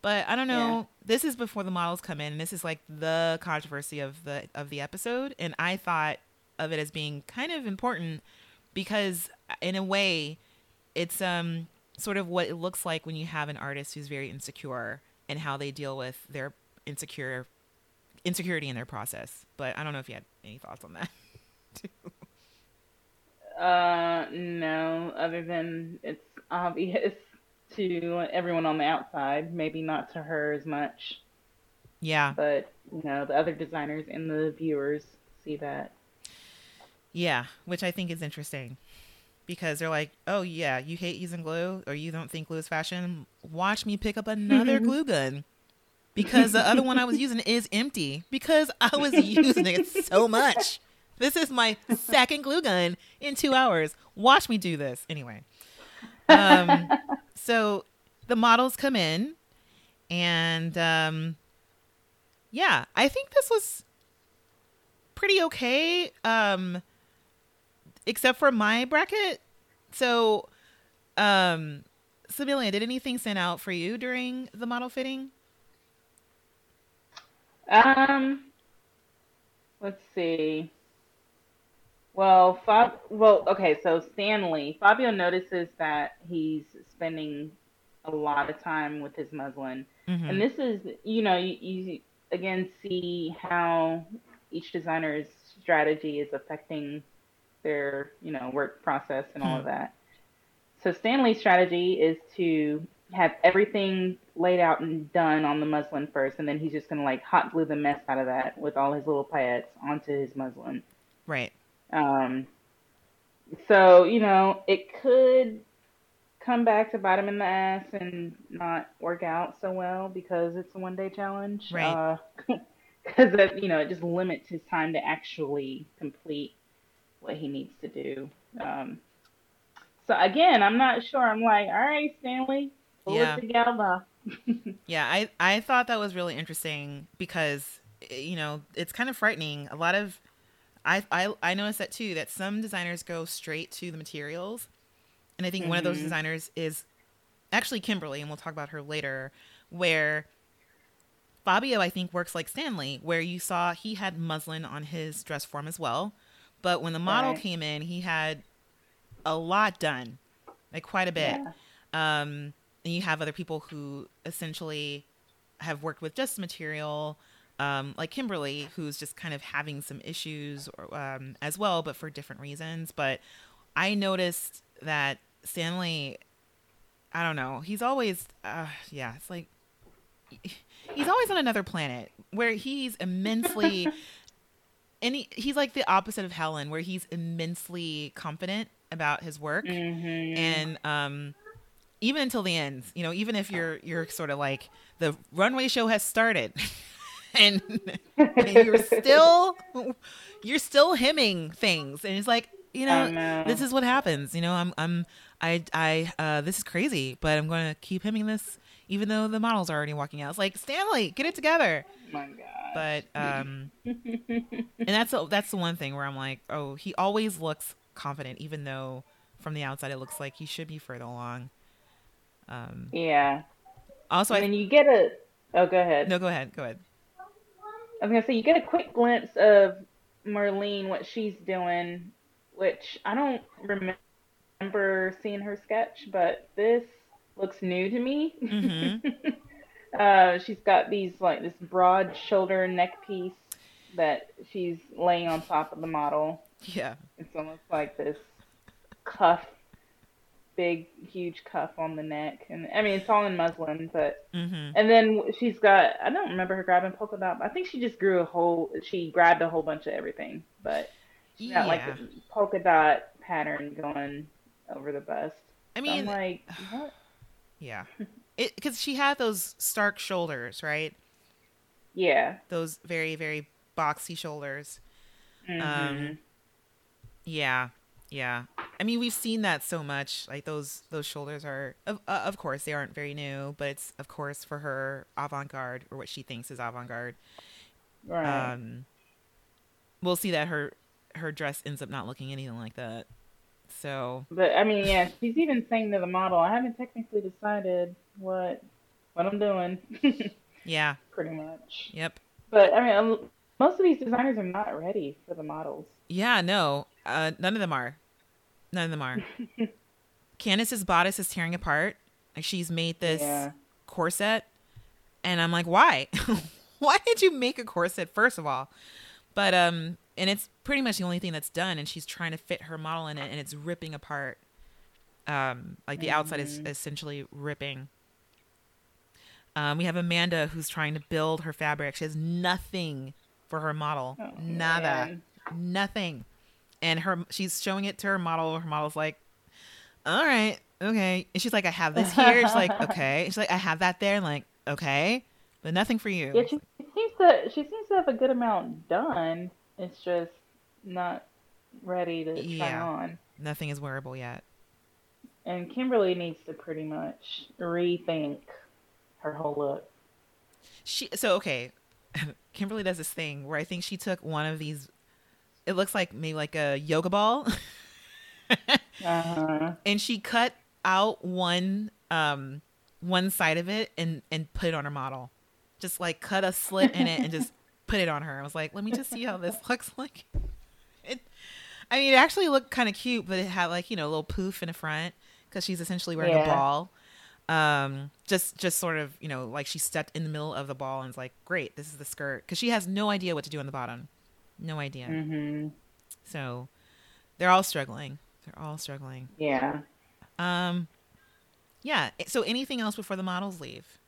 But I don't know. Yeah. This is before the models come in, and this is like the controversy of the of the episode. And I thought of it as being kind of important because, in a way, it's um sort of what it looks like when you have an artist who's very insecure and how they deal with their insecure insecurity in their process. But I don't know if you had any thoughts on that. Uh, no, other than it's obvious to everyone on the outside, maybe not to her as much, yeah, but you know, the other designers and the viewers see that. yeah, which I think is interesting because they're like, "Oh yeah, you hate using glue, or you don't think glue is fashion. Watch me pick up another mm-hmm. glue gun." Because the other one I was using is empty because I was using it so much. This is my second glue gun in two hours. Watch me do this. Anyway. Um, so the models come in, and um, yeah, I think this was pretty okay, um, except for my bracket. So, um, Samilia, did anything stand out for you during the model fitting? Um, let's see. Well, Fab, well, okay, so Stanley, Fabio notices that he's spending a lot of time with his muslin. Mhm. And this is, you know, you, you again see how each designer's strategy is affecting their, you know, work process and all of that. So Stanley's strategy is to have everything laid out and done on the muslin first, and then he's just gonna like hot glue the mess out of that with all his little paillettes onto his muslin. Right. Um, so you know, it could come back to bite him in the ass and not work out so well because it's a one day challenge. Right. Because it you know it just limits his time to actually complete what he needs to do. Um, so again, I'm not sure. I'm like, all right, Stanley, pull Yeah. it together. Yeah, I I thought that was really interesting because eh, you know it's kind of frightening. A lot of I I I noticed that too. That some designers go straight to the materials, and I think one of those Mhm. designers is actually Kimberly, and we'll talk about her later. Where Fabio, I think, works like Stanley, where you saw he had muslin on his dress form as well, but when the model Right. came in, he had a lot done, like quite a bit. Yeah. Um, and you have other people who essentially have worked with just material, um, like Kimberly, who's just kind of having some issues or, um, as well, but for different reasons. But I noticed that Stanley, I don't know, he's always, uh, yeah, it's like he's always on another planet where he's immensely. And he, he's like the opposite of Helen, where he's immensely confident about his work Mhm. and um even until the end, you know, even if you're you're sort of like the runway show has started, and, and you're still you're still hemming things, and it's like you know, know. this is what happens. You know, I'm I'm I I uh, this is crazy, but I'm going to keep hemming this, even though the models are already walking out. It's like Stanley, get it together. Oh my god. But um, and that's the- that's the one thing where I'm like, oh, he always looks confident, even though from the outside it looks like he should be further along. Um, yeah. also, and I then you get a. Oh, go ahead. no, go ahead, go ahead. I was gonna say you get a quick glimpse of Merline, what she's doing, which I don't remember seeing her sketch, but this looks new to me. Mhm. uh, she's got these like this broad shoulder neck piece that she's laying on top of the model. Yeah, It's almost like this cuff, big, huge cuff on the neck, and I mean it's all in muslin, but hmm and then she's got I don't remember her grabbing polka dot. I think she just grew a whole. She grabbed a whole bunch of everything, but she got like a polka dot pattern going over the bust. I So mean, I'm like, what? yeah, it because she had those stark shoulders, right? Yeah. Those very very boxy shoulders. Mhm. Um, Yeah, yeah. I mean, we've seen that so much. Like those those shoulders are, of uh, of course, they aren't very new, but it's of course for her avant garde or what she thinks is avant garde. right. Um, we'll see that her her dress ends up not looking anything like that. So but I mean, yeah, she's even saying to the model, "I haven't technically decided what what I'm doing." yeah, Pretty much. yep, But I mean, most of these designers are not ready for the models. yeah. No, uh, none of them are. None of them are. Candice's bodice is tearing apart. Like she's made this Yeah. corset, and I'm like, why? why did you make a corset first of all? But um, and it's pretty much the only thing that's done, and she's trying to fit her model in it, and it's ripping apart. Um, like the outside is Mhm. essentially ripping. Um, we have Amanda who's trying to build her fabric. She has nothing for her model, Oh, nada, man. nothing, and her she's showing it to her model. Her model's like, "All right, okay," and she's like, "I have this here." She's like, "Okay," she's like, "I have that there," and like, "Okay," but nothing for you. Yeah, she seems to she seems to have a good amount done. It's just not ready to try on. Nothing is wearable yet. And Kimberly needs to pretty much rethink her whole look. She so okay. Kimberly does this thing where I think she took one of these. It looks like maybe like a yoga ball, Uh-huh. and she cut out one um one side of it and and put it on her model. Just like cut a slit in it and just put it on her. I was like, let me just see how this looks like. It, I mean, it actually looked kind of cute, but it had like you know a little poof in the front because she's essentially wearing a ball. Um, just just sort of you know like she stepped in the middle of the ball and it's like, great, this is the skirt because she has no idea what to do on the bottom, no idea. Mhm. So they're all struggling. They're all struggling. Yeah. Um, yeah. So anything else before the models leave?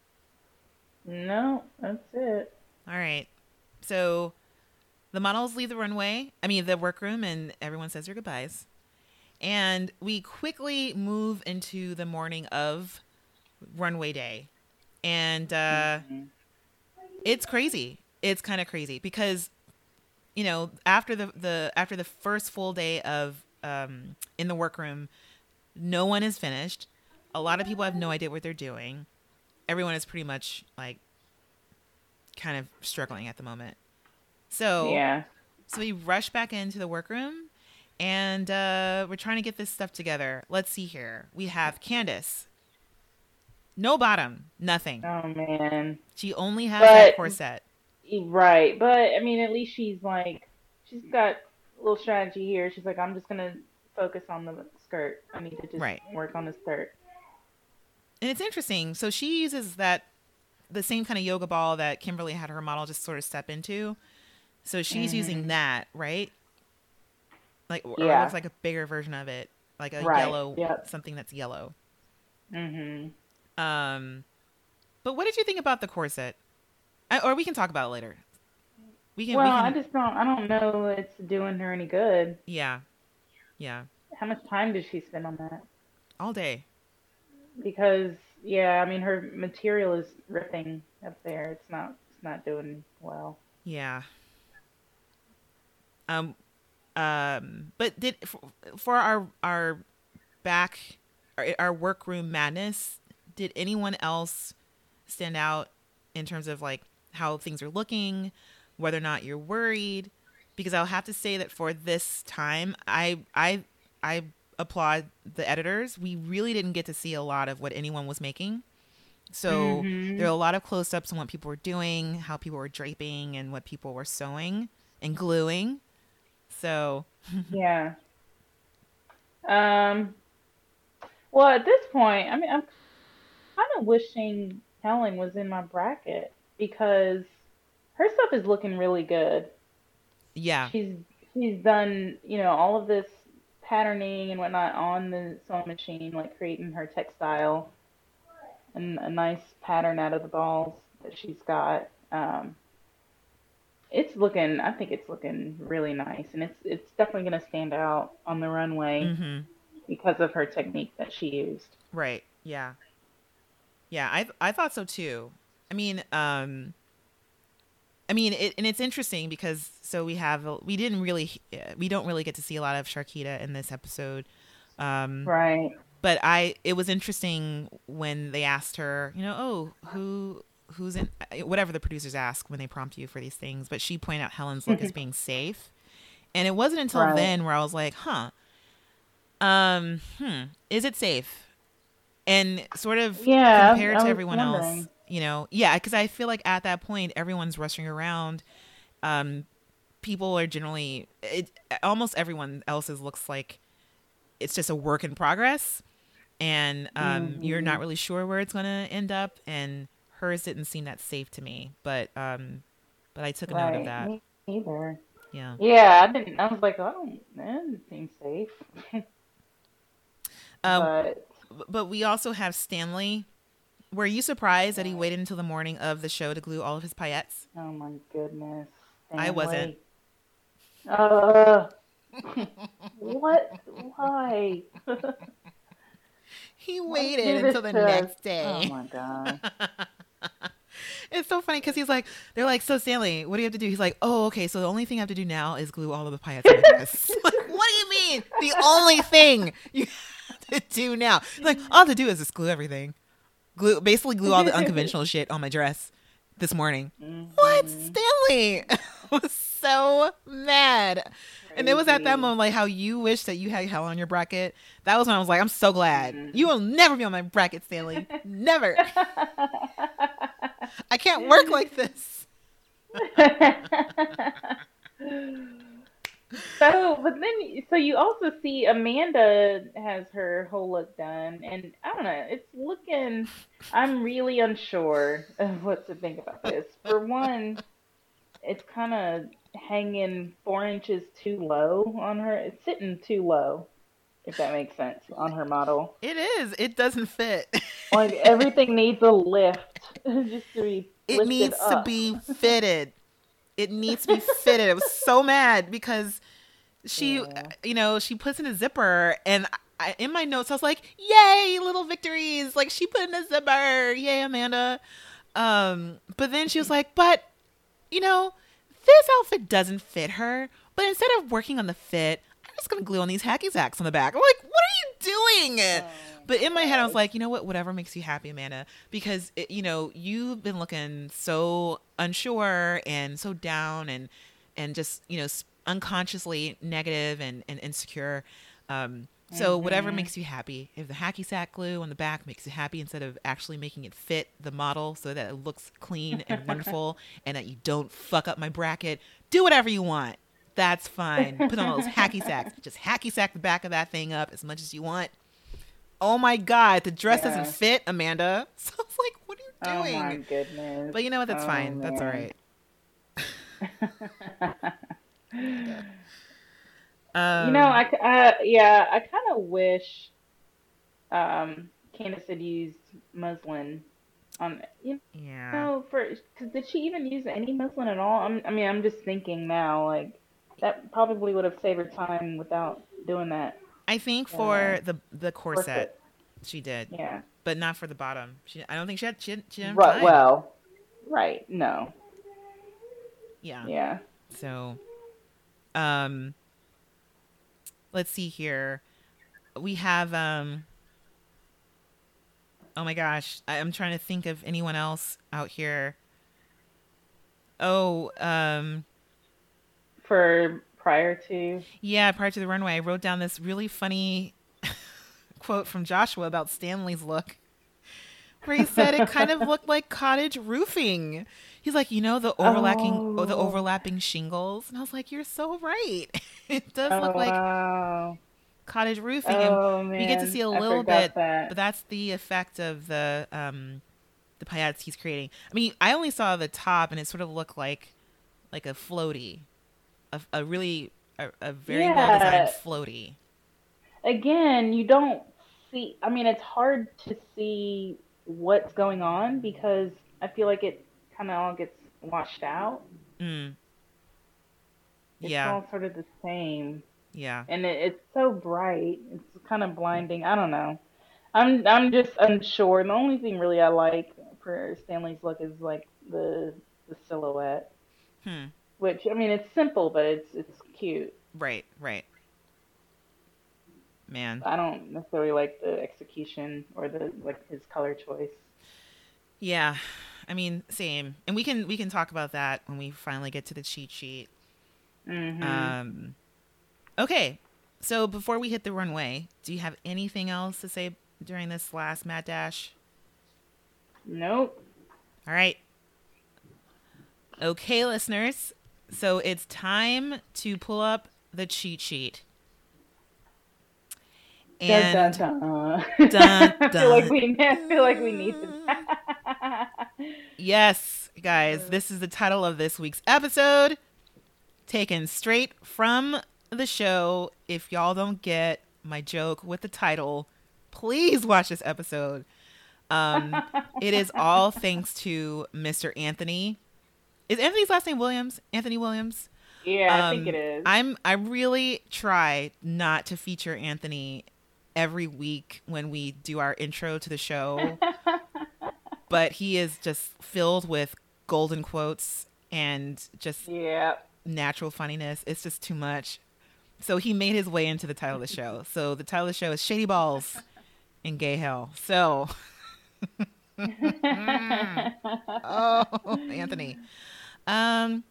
No, that's it. All right. So the models leave the runway, I mean, the workroom, and everyone says their goodbyes. And we quickly move into the morning of runway day. And uh, Mhm. it's crazy. It's kind of crazy because, you know, after the, the after the first full day of um, in the workroom, no one is finished. A lot of people have no idea what they're doing. Everyone is pretty much like kind of struggling at the moment. So Yeah. so we rush back into the workroom and uh, we're trying to get this stuff together. Let's see here. We have Candice. No bottom, nothing. Oh man. She only has But- that corset. Right, but I mean, at least she's like, she's got a little strategy here. She's like, I'm just gonna focus on the skirt. I need to just Right. work on the skirt. And it's interesting. So she uses that the same kind of yoga ball that Kimberly had her model just sort of step into. So she's using Mhm. that, right? Like or it Yeah. looks like a bigger version of it, like a Right, yellow yep. something that's yellow. Mhm. Um, but what did you think about the corset? I, or we can talk about it later. We can. Well, we I just don't. I don't know it's doing her any good. yeah, yeah, How much time did she spend on that? all day. because yeah, I mean her material is ripping up there. It's not it's not doing well. Yeah. Um, um, but did for, for our our back our, our workroom madness? Did anyone else stand out in terms of like how things are looking, whether or not you're worried? Because I'll have to say that for this time, I I I applaud the editors. We really didn't get to see a lot of what anyone was making. So Mhm. there are a lot of close ups on what people were doing, how people were draping, and what people were sewing and gluing. So Yeah. Um. Well, at this point, I mean, I'm kind of wishing Helen was in my bracket because her stuff is looking really good. yeah, She's she's done, you know, all of this patterning and whatnot on the sewing machine, like creating her textile and a nice pattern out of the balls that she's got. Um, it's looking, I think it's looking really nice, and it's it's definitely going to stand out on the runway hmm because of her technique that she used. right, yeah, yeah. I I thought so too. I mean, um, I mean, it, and it's interesting because so we have we didn't really we don't really get to see a lot of Sharkita in this episode. Um, Right. but I it was interesting when they asked her, you know, oh, who who's in whatever the producers ask when they prompt you for these things, but she pointed out Helen's look as being safe. And it wasn't until Right. then where I was like, huh. Um, hmm, is it safe? And sort of Yeah, compared to everyone else, wondering. You know, yeah, because I feel like at that point everyone's rushing around. Um, people are generally it almost everyone else's looks like it's just a work in progress and um, you're not really sure where it's going to end up and hers didn't seem that safe to me but um but i took a note of that Me either. yeah Yeah, I didn't. I was like, oh, that doesn't seem safe. um, but but we also have stanley were you surprised that he waited until the morning of the show to glue all of his paillettes oh my goodness, I wasn't. Uh, what? Why? he waited until the to next day Oh my god. It's so funny because he's like, they're like, so Stanley, what do you have to do? He's like, oh, okay, so the only thing I have to do now is glue all of the paillettes on my dress. like, what do you mean? The only thing you have to do now? He's like, all I have to do is just glue everything. Glue, basically glue all the unconventional shit on my dress this morning. Mm-hmm. What? Stanley? I was so mad. And it was at that moment, like how you wish that you had Helen your bracket. That was when I was like, I'm so glad. Mm-hmm. You will never be on my bracket, Stanley. Never. I can't work like this. So, but then, so you also see Amanda has her whole look done, and I don't know, it's looking. I'm really unsure of what to think about this. For one, it's kind of hanging four inches too low on her. It's sitting too low, if that makes sense, on her model. It is. It doesn't fit. Like everything needs a lift just to be. It needs to be fitted. It needs to be fitted. I was so mad because she, Yeah. you know, she puts in a zipper, and I, in my notes I was like, "Yay, little victories!" Like she put in a zipper. Yay, Amanda. Um, but then she was like, "But, you know, this outfit doesn't fit her. But instead of working on the fit, I'm just gonna glue on these hacky sacks on the back." I'm like, "What are you doing?" But in my head, I was like, you know what? Whatever makes you happy, Amanda, because it, you know you've been looking so unsure and so down and and just you know unconsciously negative and, and insecure. Um, so whatever makes you happy. If the hacky sack glue on the back makes you happy instead of actually making it fit the model so that it looks clean and wonderful and that you don't fuck up my bracket, do whatever you want. That's fine. Put on those hacky sacks. Just hacky sack the back of that thing up as much as you want. Oh my god, the dress Yeah. doesn't fit, Amanda. So I was like, what are you doing? Oh my goodness. but you know what? That's Oh, fine. That's all right. man. Um, You know, I uh, yeah, I kind of wish um, Candice had used muslin on, you yeah. know, for, cause did she even use any muslin at all? I'm, I mean, I'm just thinking now, like, that probably would have saved her time without doing that. I think for Yeah. the the corset, she did. Yeah. but not for the bottom. She, I don't think she had. She, she didn't Right. time. Well, right. No. yeah. Yeah. So, um, let's see here. We have um. Oh my gosh, I, I'm trying to think of anyone else out here. Oh, um, For prior to. yeah, prior to the runway, I wrote down this really funny quote from Joshua about Stanley's look, where he said it kind of looked like cottage roofing. He's like, you know, the overlapping, oh. the Oh. overlapping shingles, and I was like, you're so right. it does Oh, look like wow. cottage roofing, and Oh man. we get to see a little bit, That. but that's the effect of the um the paillettes he's creating. I mean, I only saw the top, and it sort of looked like like a floaty, a, a really a, a very well designed floaty. Again, you don't see. I mean, it's hard to see what's going on because I feel like it kind of all gets washed out. Mm. It's Yeah, all sort of the same. yeah, and it, it's so bright. It's kind of blinding. I don't know. I'm I'm just unsure. The only thing really I like for Stanley's look is like the the silhouette, hmm. Which I mean it's simple, but it's it's cute. right, right. Man, I don't necessarily like the execution or the like his color choice. yeah. I mean, same, and we can we can talk about that when we finally get to the cheat sheet. hmm Um, okay, so before we hit the runway, do you have anything else to say during this last Mad Dash? nope. All right. Okay, listeners. So it's time to pull up the cheat sheet. And dun, dun, dun. Dun, I feel like we feel like we need to. yes, guys, this is the title of this week's episode, taken straight from the show. If y'all don't get my joke with the title, please watch this episode. Um, it is all thanks to Mr. Anthony. Is Anthony's last name Williams? Anthony Williams? yeah, I think Um, it is. I'm I really try not to feature Anthony every week when we do our intro to the show, but he is just filled with golden quotes and just yeah. natural funniness. It's just too much. So he made his way into the title of the show. So the title of the show is Shady Balls in Gay Hell. So oh, Anthony. Um,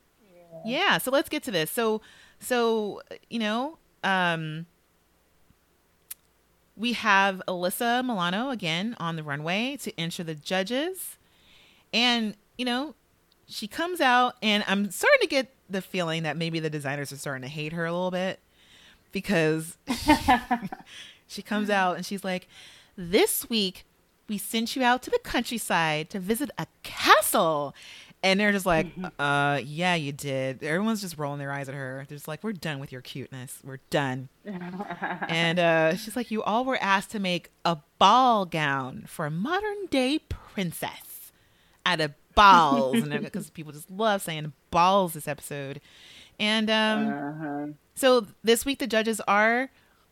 yeah. So let's get to this. So, so you know, um, we have Alyssa Milano again on the runway to enter the judges, and you know, she comes out, and I'm starting to get the feeling that maybe the designers are starting to hate her a little bit because she comes out and she's like, "This week we sent you out to the countryside to visit a castle." And they're just like, uh, yeah, you did. Everyone's just rolling their eyes at her. They're just like, we're done with your cuteness. We're done. and uh, she's like, you all were asked to make a ball gown for a modern day princess out of balls. and because people just love saying balls this episode. And um, uh-huh. so this week the judges are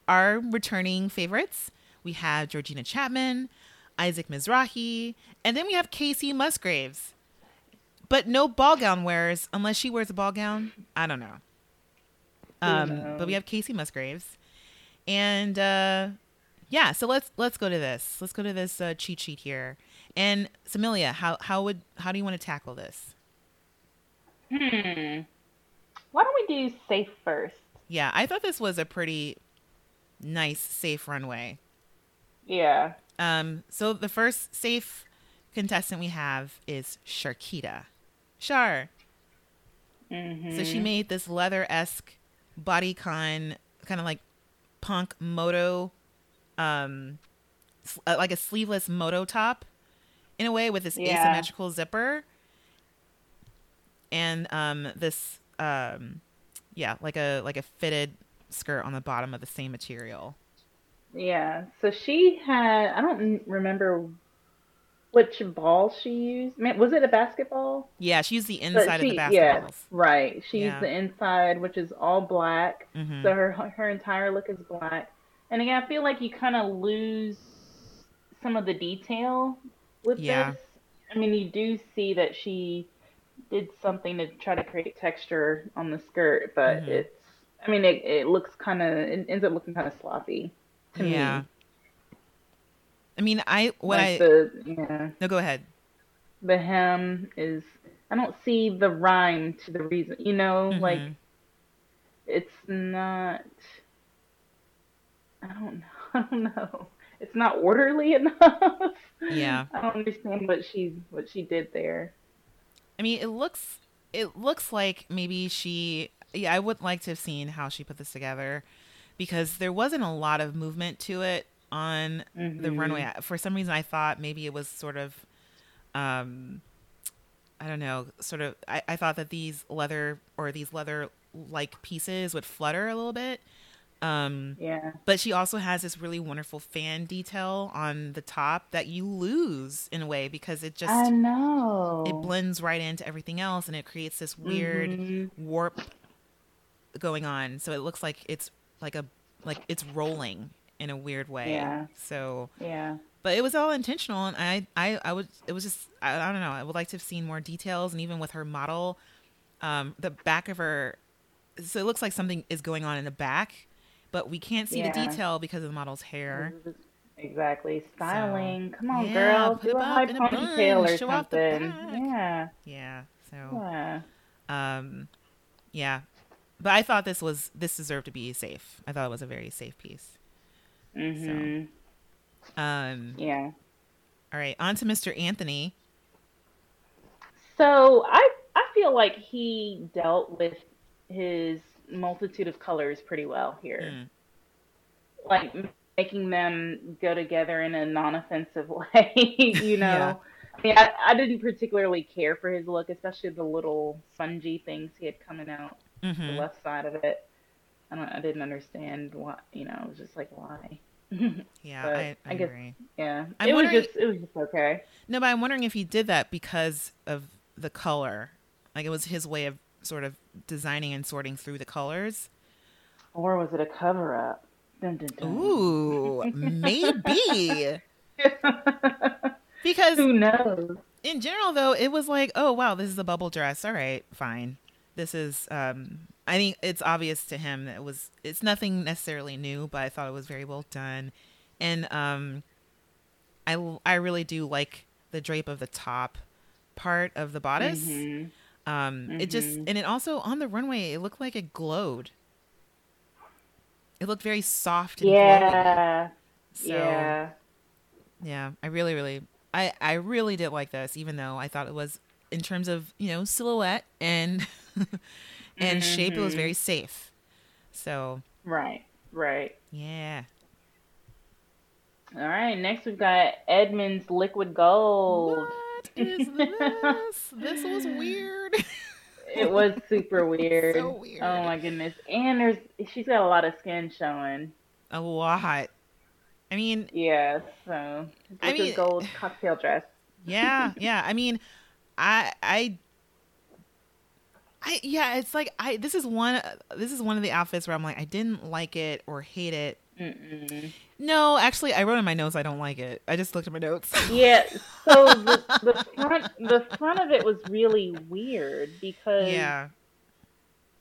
our returning favorites. We have Georgina Chapman, Isaac Mizrahi, and then we have Kacey Musgraves. But no ball gown wears unless she wears a ball gown. I don't know. Um, knows? but we have Kacey Musgraves, and uh, yeah. So let's let's go to this. Let's go to this uh, cheat sheet here. And Samilia, how how would how do you want to tackle this? Hmm. Why don't we do safe first? Yeah, I thought this was a pretty nice safe runway. Yeah. Um, so the first safe contestant we have is Sharkita. Char. hmm So she made this leather esque bodycon, kind of like punk moto, um, uh, like a sleeveless moto top, in a way with this Yeah. asymmetrical zipper, and um, this um, yeah, like a like a fitted skirt on the bottom of the same material. Yeah. So she had, I don't remember which ball she used. Man, was it a basketball? Yeah, she used the inside of she- the yeah, basketballs. right. She Yeah. used the inside, which is all black. Mhm. So her her entire look is black. And again, I feel like you kind of lose some of the detail with Yeah. this. I mean, you do see that she did something to try to create texture on the skirt, but Mhm. it's. I mean, it, it looks kind of. It ends up looking kind of sloppy to Yeah. me. I mean, I what like I the yeah no go ahead. the hem is. I don't see the rhyme to the reason. You know, like Mhm. it's not. I don't know. I don't know. It's not orderly enough. Yeah. I don't understand what she what she did there. I mean, it looks it looks like maybe she. Yeah, I would like to have seen how she put this together because there wasn't a lot of movement to it on the Mhm. runway. For some reason, I thought maybe it was sort of, um, I don't know, sort of. I, I thought that these leather or these leather like pieces would flutter a little bit. Um, Yeah. but she also has this really wonderful fan detail on the top that you lose in a way because it just I know. it blends right into everything else and it creates this weird Mhm. warp going on so it looks like it's like a like it's rolling in a weird way Yeah. so Yeah. but it was all intentional and i i i would it was just I, I don't know i would like to have seen more details and even with her model um the back of her so it looks like something is going on in the back but we can't see the detail because of the model's hair Exactly. Styling. Come on, yeah, girl. put Do a high ponytail or show something. Yeah. yeah so Yeah. Um, yeah, but I thought this was this deserved to be safe. I thought it was a very safe piece. Mhm. Um, Yeah. all right, on to Mr. Anthony. So I I feel like he dealt with his multitude of colors pretty well here. Mm, Like making them go together in a non-offensive way, you know. Yeah. I mean, I, I didn't particularly care for his look, especially the little spongy things he had coming out the mhm. left side of it. I don't. I didn't understand why. You know, it was just like why. Yeah, but I, I, I guess- agree. yeah, I'm it was just. It was just okay. No, but I'm wondering if he did that because of the color. Like it was his way of sort of designing and sorting through the colors. Or was it a cover-up? Dun, dun, dun. Ooh, maybe. Because Who knows? in general though it was like oh wow this is a bubble dress all right fine this is um i think it's obvious to him that it was it's nothing necessarily new but i thought it was very well done and um i i really do like the drape of the top part of the bodice Mhm. um it just Mhm. and it also on the runway it looked like it glowed it looked very soft and. Yeah. so yeah. yeah, I really, really, I, I really did like this, even though I thought it was in terms of you know silhouette and and shape, it was Mhm. very safe. So Right. Right. yeah, All right. Next, we've got Edmond's Liquid Gold. what is this? this was weird. It was super weird. So weird. Oh my goodness. And there's she's got a lot of skin showing. A lot. I mean, Yeah. So I mean- gold cocktail dress. yeah, yeah. I mean, I, I. I, yeah, it's like I. This is one. This is one of the outfits where I'm like, I didn't like it or hate it. Mm-mm. No, actually, I wrote in my notes I don't like it. I just looked at my notes. Yeah. So the, the front the front of it was really weird because yeah.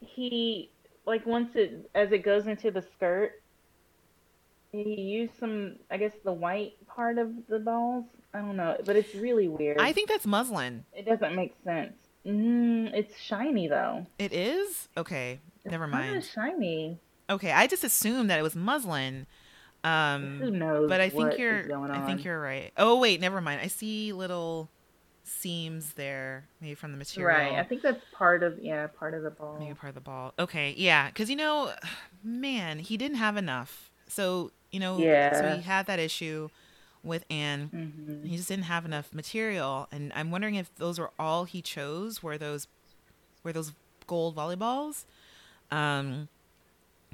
he like once it as it goes into the skirt he used some i guess the white part of the balls i don't know but it's really weird I think that's muslin. it doesn't make sense mm, it's shiny though It is? Okay. It's Never mind. shiny Okay, I just assumed that it was muslin. who Um knows but I think you're going I think you're right. Oh wait, never mind. I see little seams there, maybe from the material. right i think that's part of yeah part of the ball maybe part of the ball. Okay, yeah, cuz you know, man, he didn't have enough. So, you know, yeah. so he had that issue with Anne. hmm He just didn't have enough material, and I'm wondering if those were all he chose. Were those, were those gold volleyballs? Um,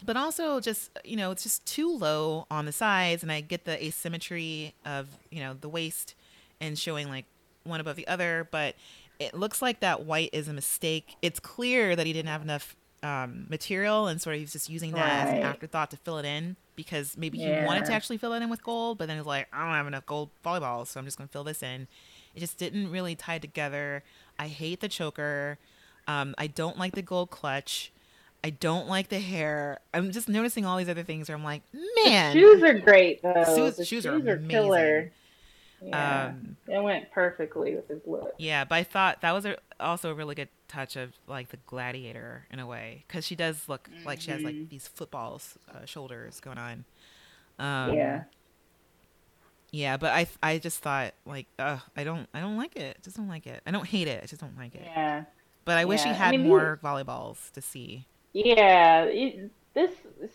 but also just you know it's just too low on the sides, and I get the asymmetry of you know the waist and showing like one above the other, but it looks like that white is a mistake. It's clear that he didn't have enough um, material and sort of he's just using that as an afterthought to fill it in because maybe he wanted to actually fill it in with gold, but then he's like, I don't have enough gold volleyballs, so I'm just gonna fill this in. It just didn't really tie together. I hate the choker. Um, I don't like the gold clutch. I don't like the hair. I'm just noticing all these other things where I'm like, man, The shoes are great though. Shoes- the shoes shoes are are, killer. Yeah, Um, it went perfectly with his look. Yeah, but I thought that was a, also a really good touch of like the gladiator in a way because she does look like she has like Mhm. these footballs uh, shoulders going on. Um, yeah, yeah, but I I just thought like uh, I don't I don't like it. Just don't like it. I don't hate it. I just don't like it. yeah, But I wish he Yeah, I had mean, he- more volleyballs to see. yeah. It, this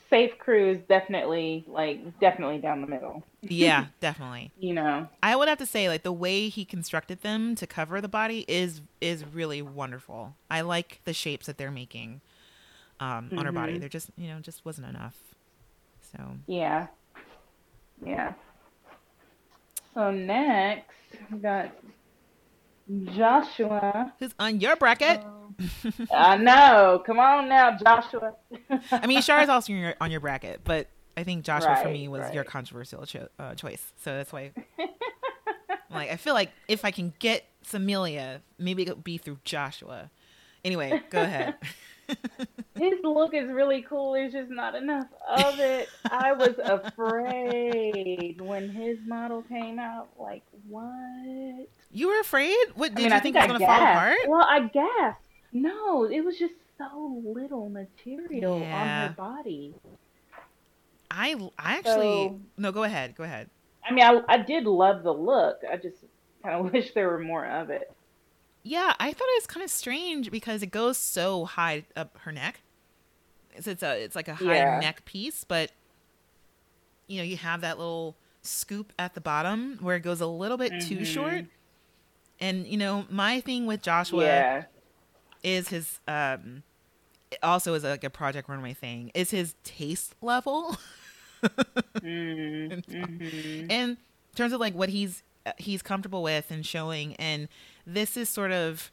safe crew is definitely like definitely down the middle. Yeah, definitely. You know, I would have to say like the way he constructed them to cover the body is is really wonderful. I like the shapes that they're making um, on her body. Mhm. There just you know just wasn't enough. So yeah, yeah. So next we got Joshua. who's on your bracket? I know. Come on now, Joshua. I mean, Char is also on your, on your bracket, but I think Joshua for me was your controversial cho- uh, choice. So that's why, like, I feel like if I can get Samilia, maybe it'll be through Joshua. Anyway, go ahead. His look is really cool. There's just not enough of it. I was afraid when his model came out. Like, what? you were afraid? What did I mean, you I think think was going to fall apart? Well, I gasped. No, it was just so little material on her body. I I actually So- no. Go ahead. Go ahead. I mean, I, I did love the look. I just kind of wish there were more of it. Yeah, I thought it was kind of strange because it goes so high up her neck. It's it's a it's like a high Yeah. neck piece, but you know you have that little scoop at the bottom where it goes a little bit too Mhm. short. And you know my thing with Joshua Yeah. is his um also is like a Project Runway thing is his taste level. Mm, mhm. in terms of like what he's uh, he's comfortable with and showing and this is sort of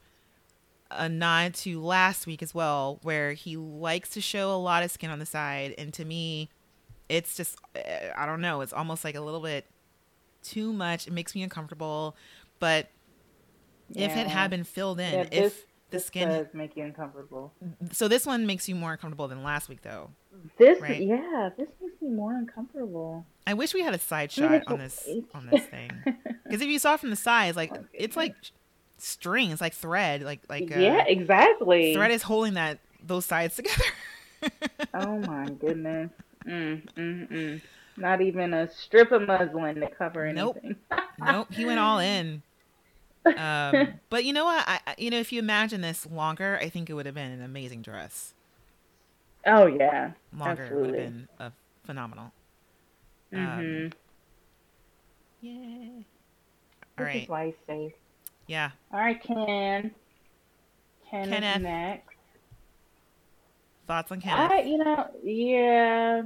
a nod to last week as well where he likes to show a lot of skin on the side. And to me it's just uh, i don't know it's almost like a little bit too much. It makes me uncomfortable. But if it had been filled in Yeah, if this, the this skin does make you uncomfortable. so this one makes you more uncomfortable than last week though This, Right. yeah, this makes me more uncomfortable. i wish we had a side shot on this on this thing. Because if you saw from the side, like it's like string. It's like thread. Like like uh, yeah, exactly. thread is holding that those sides together. Oh my goodness. Mm, mm, mm. Not even a strip of muslin to cover anything. nope, he went all in. Um, but you know what? I, you know, if you imagine this longer, I think it would have been an amazing dress. oh yeah. Longer would have been a phenomenal. hmm Um, Yay! All this right, why safe. Yeah. All right, Ken. Ken Kenneth. is next. Thoughts on Kenneth? I, you know, yeah.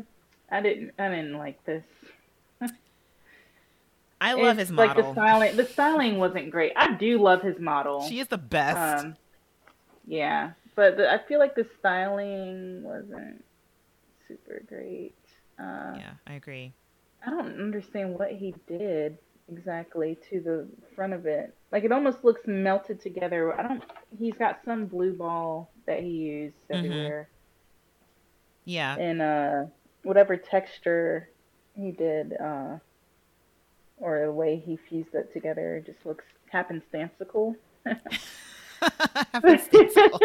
I didn't. I didn't like this. I love It's his like model. the styling. The styling wasn't great. I do love his model. she is the best. Um, yeah, but the, I feel like the styling wasn't super great. Uh, yeah, I agree. I don't understand what he did exactly to the front of it. Like it almost looks melted together. I don't. He's got some blue ball that he used Mhm. everywhere, Yeah. and uh, whatever texture he did, uh, or the way he fused it together, just looks happenstantical. Happenstantical.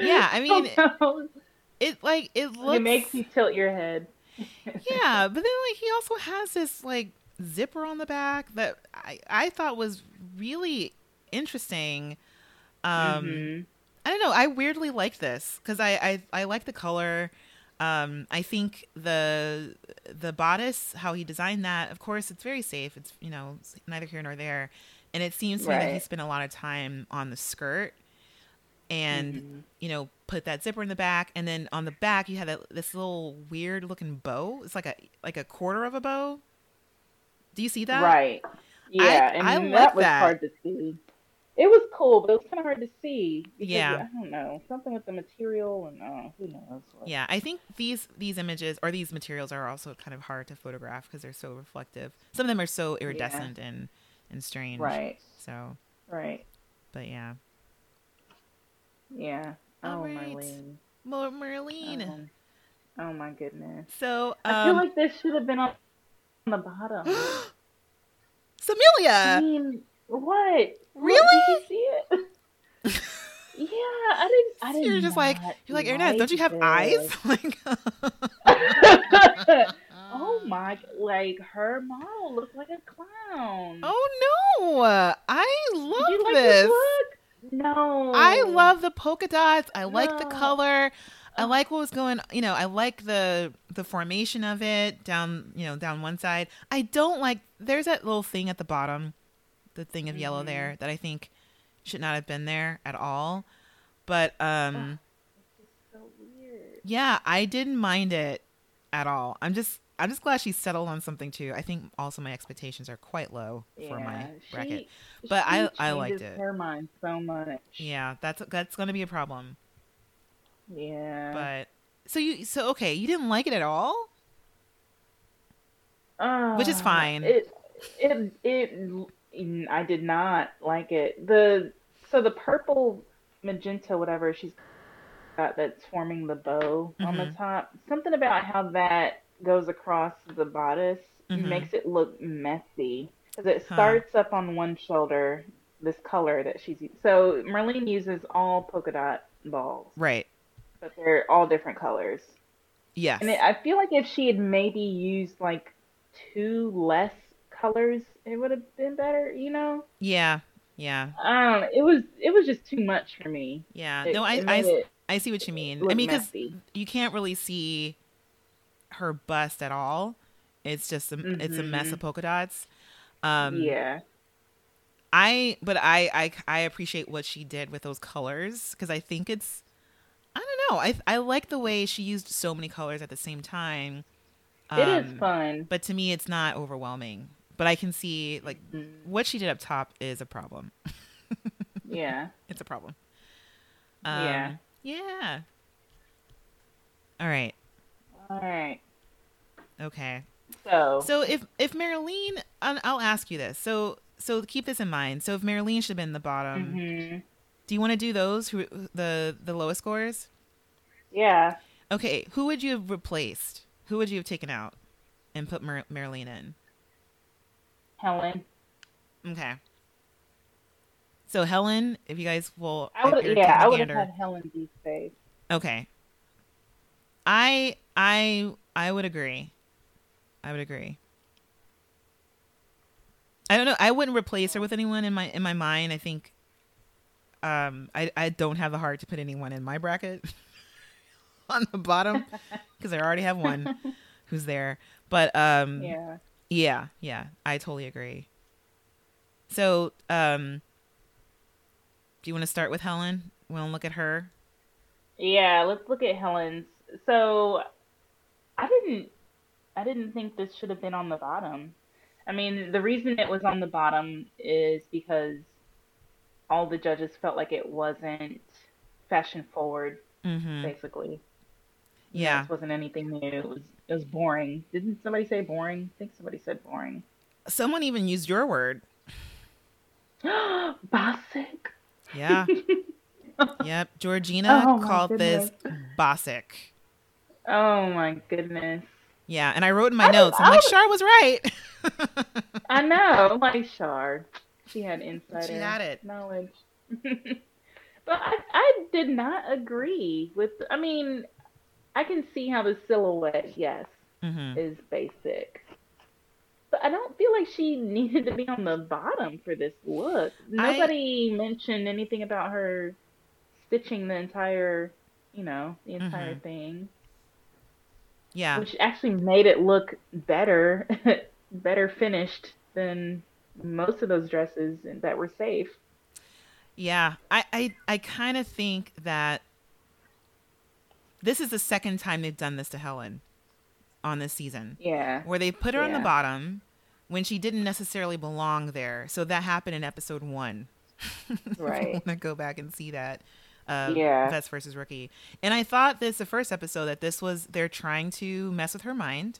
yeah, I mean, Somehow it like it looks. it makes you tilt your head. yeah, but then like he also has this like zipper on the back that I I thought was really interesting. Um, Mhm. I don't know. I weirdly like this because I, I I like the color. Um, I think the the bodice, how he designed that. Of course, it's very safe. It's you know neither here nor there, and it seems to me that he spent a lot of time on the skirt, and Mhm. you know put that zipper in the back, and then on the back you have that, this little weird looking bow. It's like a like a quarter of a bow. Do you see that? Right. Yeah, and I that like was that. hard to see. it was cool, but it was kind of hard to see. Because, Yeah. I don't know something with the material and uh, who knows. What. Yeah, I think these these images or these materials are also kind of hard to photograph because they're so reflective. Some of them are so iridescent and and strange. Right. So, Right. but yeah. Yeah. All oh, right. Merline. Merline. Um, oh my goodness. so, I feel um, like this should have been on the bottom. Samilia. I mean, what? What, Really? Did you see it? yeah, I didn't. I didn't. you're just like you're like Aaron, don't you have this. eyes? like, oh my! Like her model looks like a clown. Oh no! I love you like this. look? No. I love the polka dots. I like the color. I like what was going. You know, I like the the formation of it down. You know, down one side. I don't like. There's that little thing at the bottom, the thing of yellow Mhm. there that I think should not have been there at all. But um, so weird. yeah, I didn't mind it at all. I'm just. I'm just glad she settled on something too. I think also my expectations are quite low for my bracket. She, But I- she I liked it. Her mind so much. Yeah, that's that's going to be a problem. Yeah. But so you so okay, you didn't like it at all? Which is Ah, fine. It, it, it, I did not like it. The so the purple magenta, whatever she's got that's forming the bow on the Mhm. top. Something about how that goes across the bodice Mhm. makes it look messy because it Huh. starts up on one shoulder. This color that she's so Merline uses all polka dot balls, Right. But they're all different colors. Yes. And it, I feel like if she had maybe used like two less colors, it would have been better. You know, yeah. Yeah. Um, It was it was just too much for me. Yeah. It, no, I I, it I see what you mean. I mean cuz you can't really see her bust at all. It's just a, it's a mess Mhm. of polka dots. Um yeah, I but I I I appreciate what she did with those colors cuz I think it's I don't know. I I like the way she used so many colors at the same time. it is Um, fun. but to me it's not overwhelming but i can see like Mhm. what she did up top is a problem Yeah, it's a problem um, Yeah. yeah all right all right. okay So, so if if Merline I'll, I'll ask you this so so keep this in mind so if Merline should have been the bottom mhm. Do you want to do those who the the lowest scores yeah, okay who would you have replaced who would you have taken out and put Mar- Merline in Helen. okay so helen if you guys will I would. Yeah, I would have had Helen be safe. Okay. I I I would agree. I would agree. I don't know. I wouldn't replace her with anyone in my in my mind. I think um I I don't have the heart to put anyone in my bracket on the bottom because I already have one who's there. But um Yeah. yeah, yeah, I totally agree. So, um do you want to start with Helen? To look at her? Yeah, let's look at Helen's. So, I didn't, I didn't think this should have been on the bottom. I mean, the reason it was on the bottom is because all the judges felt like it wasn't fashion forward, Mhm. basically. Yeah. This wasn't anything new. It was, it was boring. Didn't somebody say boring? I think somebody said boring. Someone even used your word. Basic. Yeah. yep. Georgina Oh called this. Bosic. Oh my goodness. Yeah, and I wrote in my I notes. I'm like, Char was right. I know, like Shard. She had insider She had it. knowledge. but I, I did not agree with. I mean, I can see how the silhouette, yes, hmm is basic, but I don't feel like she needed to be on the bottom for this look. Nobody mentioned anything about her stitching the entire, you know, the entire Mhm. thing, Yeah. which actually made it look better, better finished than most of those dresses that were safe. Yeah. I I, I kind of think that this is the second time they've done this to Helen on this season. Yeah. where they put her on the bottom when she didn't necessarily belong there. So that happened in episode one. Right. want to go back and see that. Uh, Yeah. Vets versus Rookie. And I thought this the first episode that this was they're trying to mess with her mind.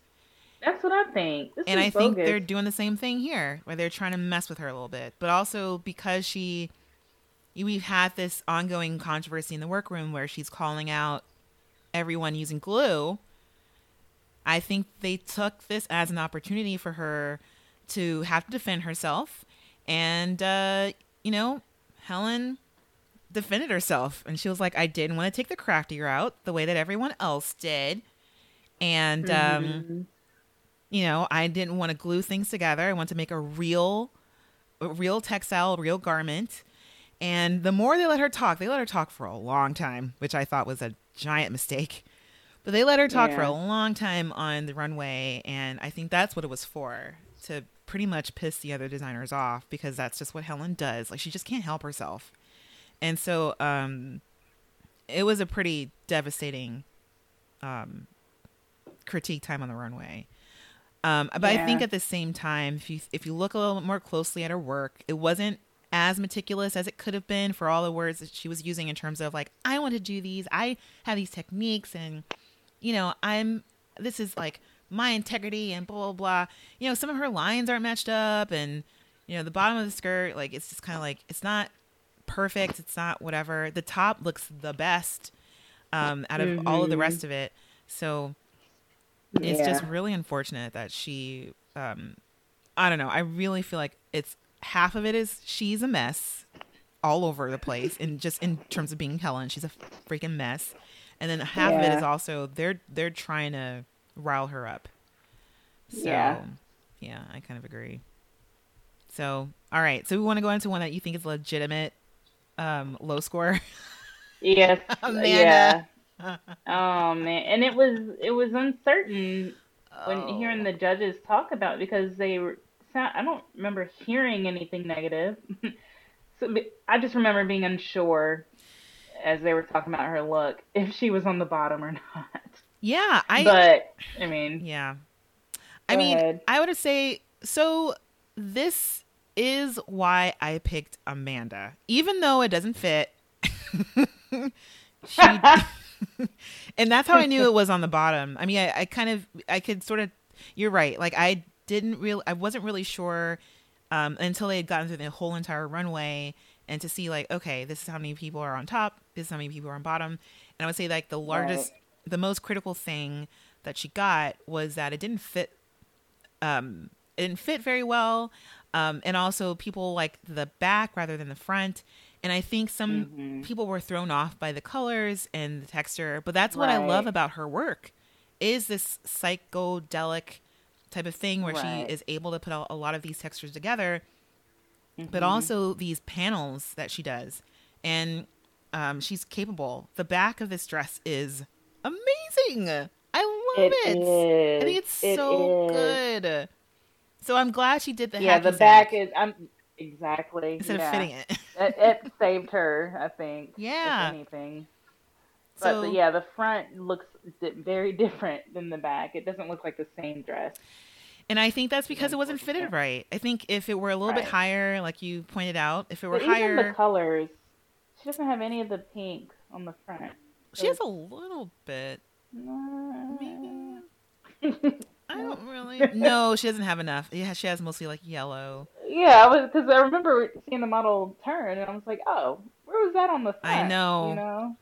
That's what I think. This and I think they're doing the same thing here, where they're trying to mess with her a little bit. But also because she, we've had this ongoing controversy in the workroom where she's calling out everyone using glue. I think they took this as an opportunity for her to have to defend herself, and uh, you know, Helen defended herself, and she was like, "I didn't want to take the craftier out the way that everyone else did," and um Mhm. You know, I didn't want to glue things together. I want to make a real, a real textile, real garment. And the more they let her talk, they let her talk for a long time, which I thought was a giant mistake. But they let her talk for a long time on the runway, and I think that's what it was for to pretty much piss the other designers off because that's just what Helen does. Like she just can't help herself. And so um it was a pretty devastating um critique time on the runway. Um, but I think at the same time, if you if you look a little more closely at her work, it wasn't as meticulous as it could have been for all the words that she was using in terms of like, I want to do these, I have these techniques, and you know, I'm this is like my integrity and blah blah blah. You know, some of her lines aren't matched up, and you know, the bottom of the skirt, like it's just kind of like it's not perfect, it's not whatever. The top looks the best um, out of all of the Mhm. rest of it, so it's Yeah. just really unfortunate that she um i don't know i really feel like it's half of it is she's a mess all over the place and just in terms of being helen she's a freaking mess and then half of it is also they're they're trying to rile her up so Yeah. yeah i kind of agree so all right so we want to go into one that you think is legitimate um low score Yes. Amanda. Yeah. Oh man, and it was it was uncertain when Oh. hearing the judges talk about it because they were. sound- I don't remember hearing anything negative. so I just remember being unsure as they were talking about her look if she was on the bottom or not. yeah i but I mean, Yeah. I mean, ahead. I would say so this is why I picked Amanda. Even though it doesn't fit. she And that's how I knew it was on the bottom. I mean, I, I kind of I could sort of you're right. Like I didn't really I wasn't really sure um, until they had gotten through the whole entire runway and to see like, okay, this is how many people are on top, this is how many people are on bottom. And I would say like the largest the most critical thing that she got was that it didn't fit um it didn't fit very well um and also people like the back rather than the front and i think some Mhm. people were thrown off by the colors and the texture but that's what i love about her work is this psychedelic type of thing where Right. she is able to put a, lot of these textures together but Mhm. also these panels that she does and um, she's capable the back of this dress is amazing i love it, is. i think it's It so is. good so i'm glad she did the Yeah, the back is. I'm exactly instead yeah. of fitting it it, it saved her, I think. Yeah. If anything. But so the, yeah, the front looks di- very different than the back. It doesn't look like the same dress. and i think that's because it wasn't fitted right i think if it were a little bit higher like you pointed out if it were But even the colors, she doesn't have any of the pink on the front. she has a little bit No. maybe i don't really no she doesn't have enough yeah she has mostly like yellow yeah, I was because I remember seeing the model turn, and I was like, "Oh, where was that on the front?" I know. You know.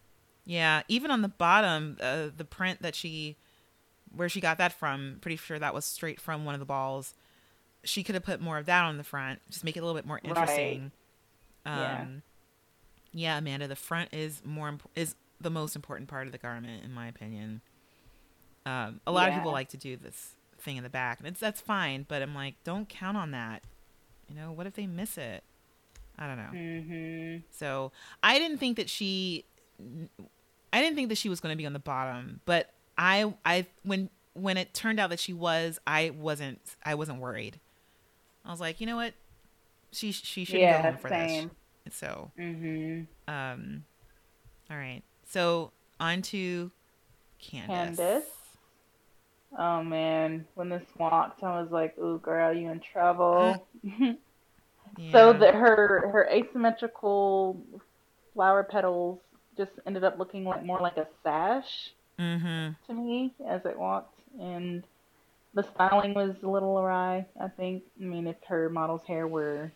Yeah, even on the bottom, uh, the print that she, where she got that from, pretty sure that was straight from one of the balls. She could have put more of that on the front, just make it a little bit more interesting. Yeah. Um, yeah, Amanda, the front is more imp- is the most important part of the garment, in my opinion. Um, a lot of people like to do this thing in the back, and it's that's fine, but I'm like, don't count on that. You know, what if they miss it? I don't know. Mm-hmm. So I didn't think that she, I didn't think that she was going to be on the bottom. But I, I when when it turned out that she was, I wasn't, I wasn't worried. I was like, you know what, she she should Yeah, go home for same. this. So, Mm-hmm. um, all right. So on to Candice. Candice. Oh man, when this walked, I was like, "Ooh, girl, you in trouble." So that her her asymmetrical flower petals just ended up looking like more like a sash Mm-hmm. to me as it walked, and the styling was a little awry. I think. I mean, if her model's hair were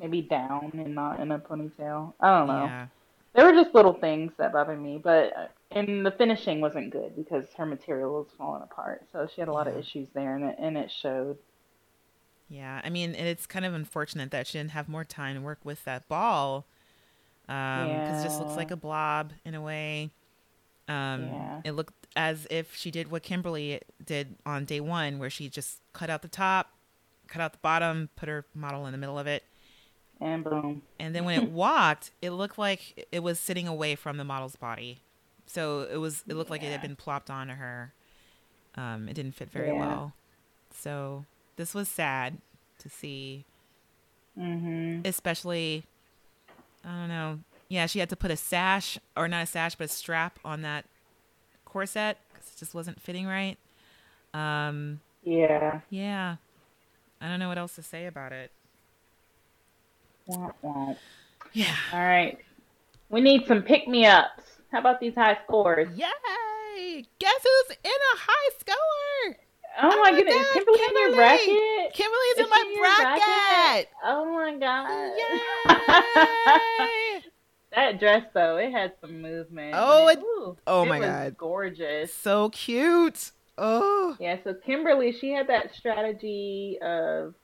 maybe down and not in a ponytail, I don't know. Yeah. There were just little things that bothered me, but and the finishing wasn't good because her material was falling apart. So she had a lot of issues there, and it and it showed. Yeah. I mean, it's kind of unfortunate that she didn't have more time to work with that ball. Um, because it just looks like a blob in a way. Um, Yeah. it looked as if she did what Kimberly did on day one, where she just cut out the top, cut out the bottom, put her model in the middle of it, And boom. and then when it walked, it looked like it was sitting away from the model's body. So it was it looked like it had been plopped onto her. Um, it didn't fit very Yeah. well. So this was sad to see, Mm-hmm. especially I don't know. Yeah, she had to put a sash or not a sash, but a strap on that corset because it just wasn't fitting right. Um, Yeah. yeah, I don't know what else to say about it. Yeah. All right. We need some pick me ups. How about these high scores? Yay! Guess who's in a high score? Oh, Oh my my goodness. God, Is Kimberly in your bracket? Kimberly's Is in my your bracket. Oh my god. Yay! that dress though, it had some movement. Oh, it- ooh, oh it my was God. Gorgeous. so cute. Oh, Yeah, so Kimberly, she had that strategy of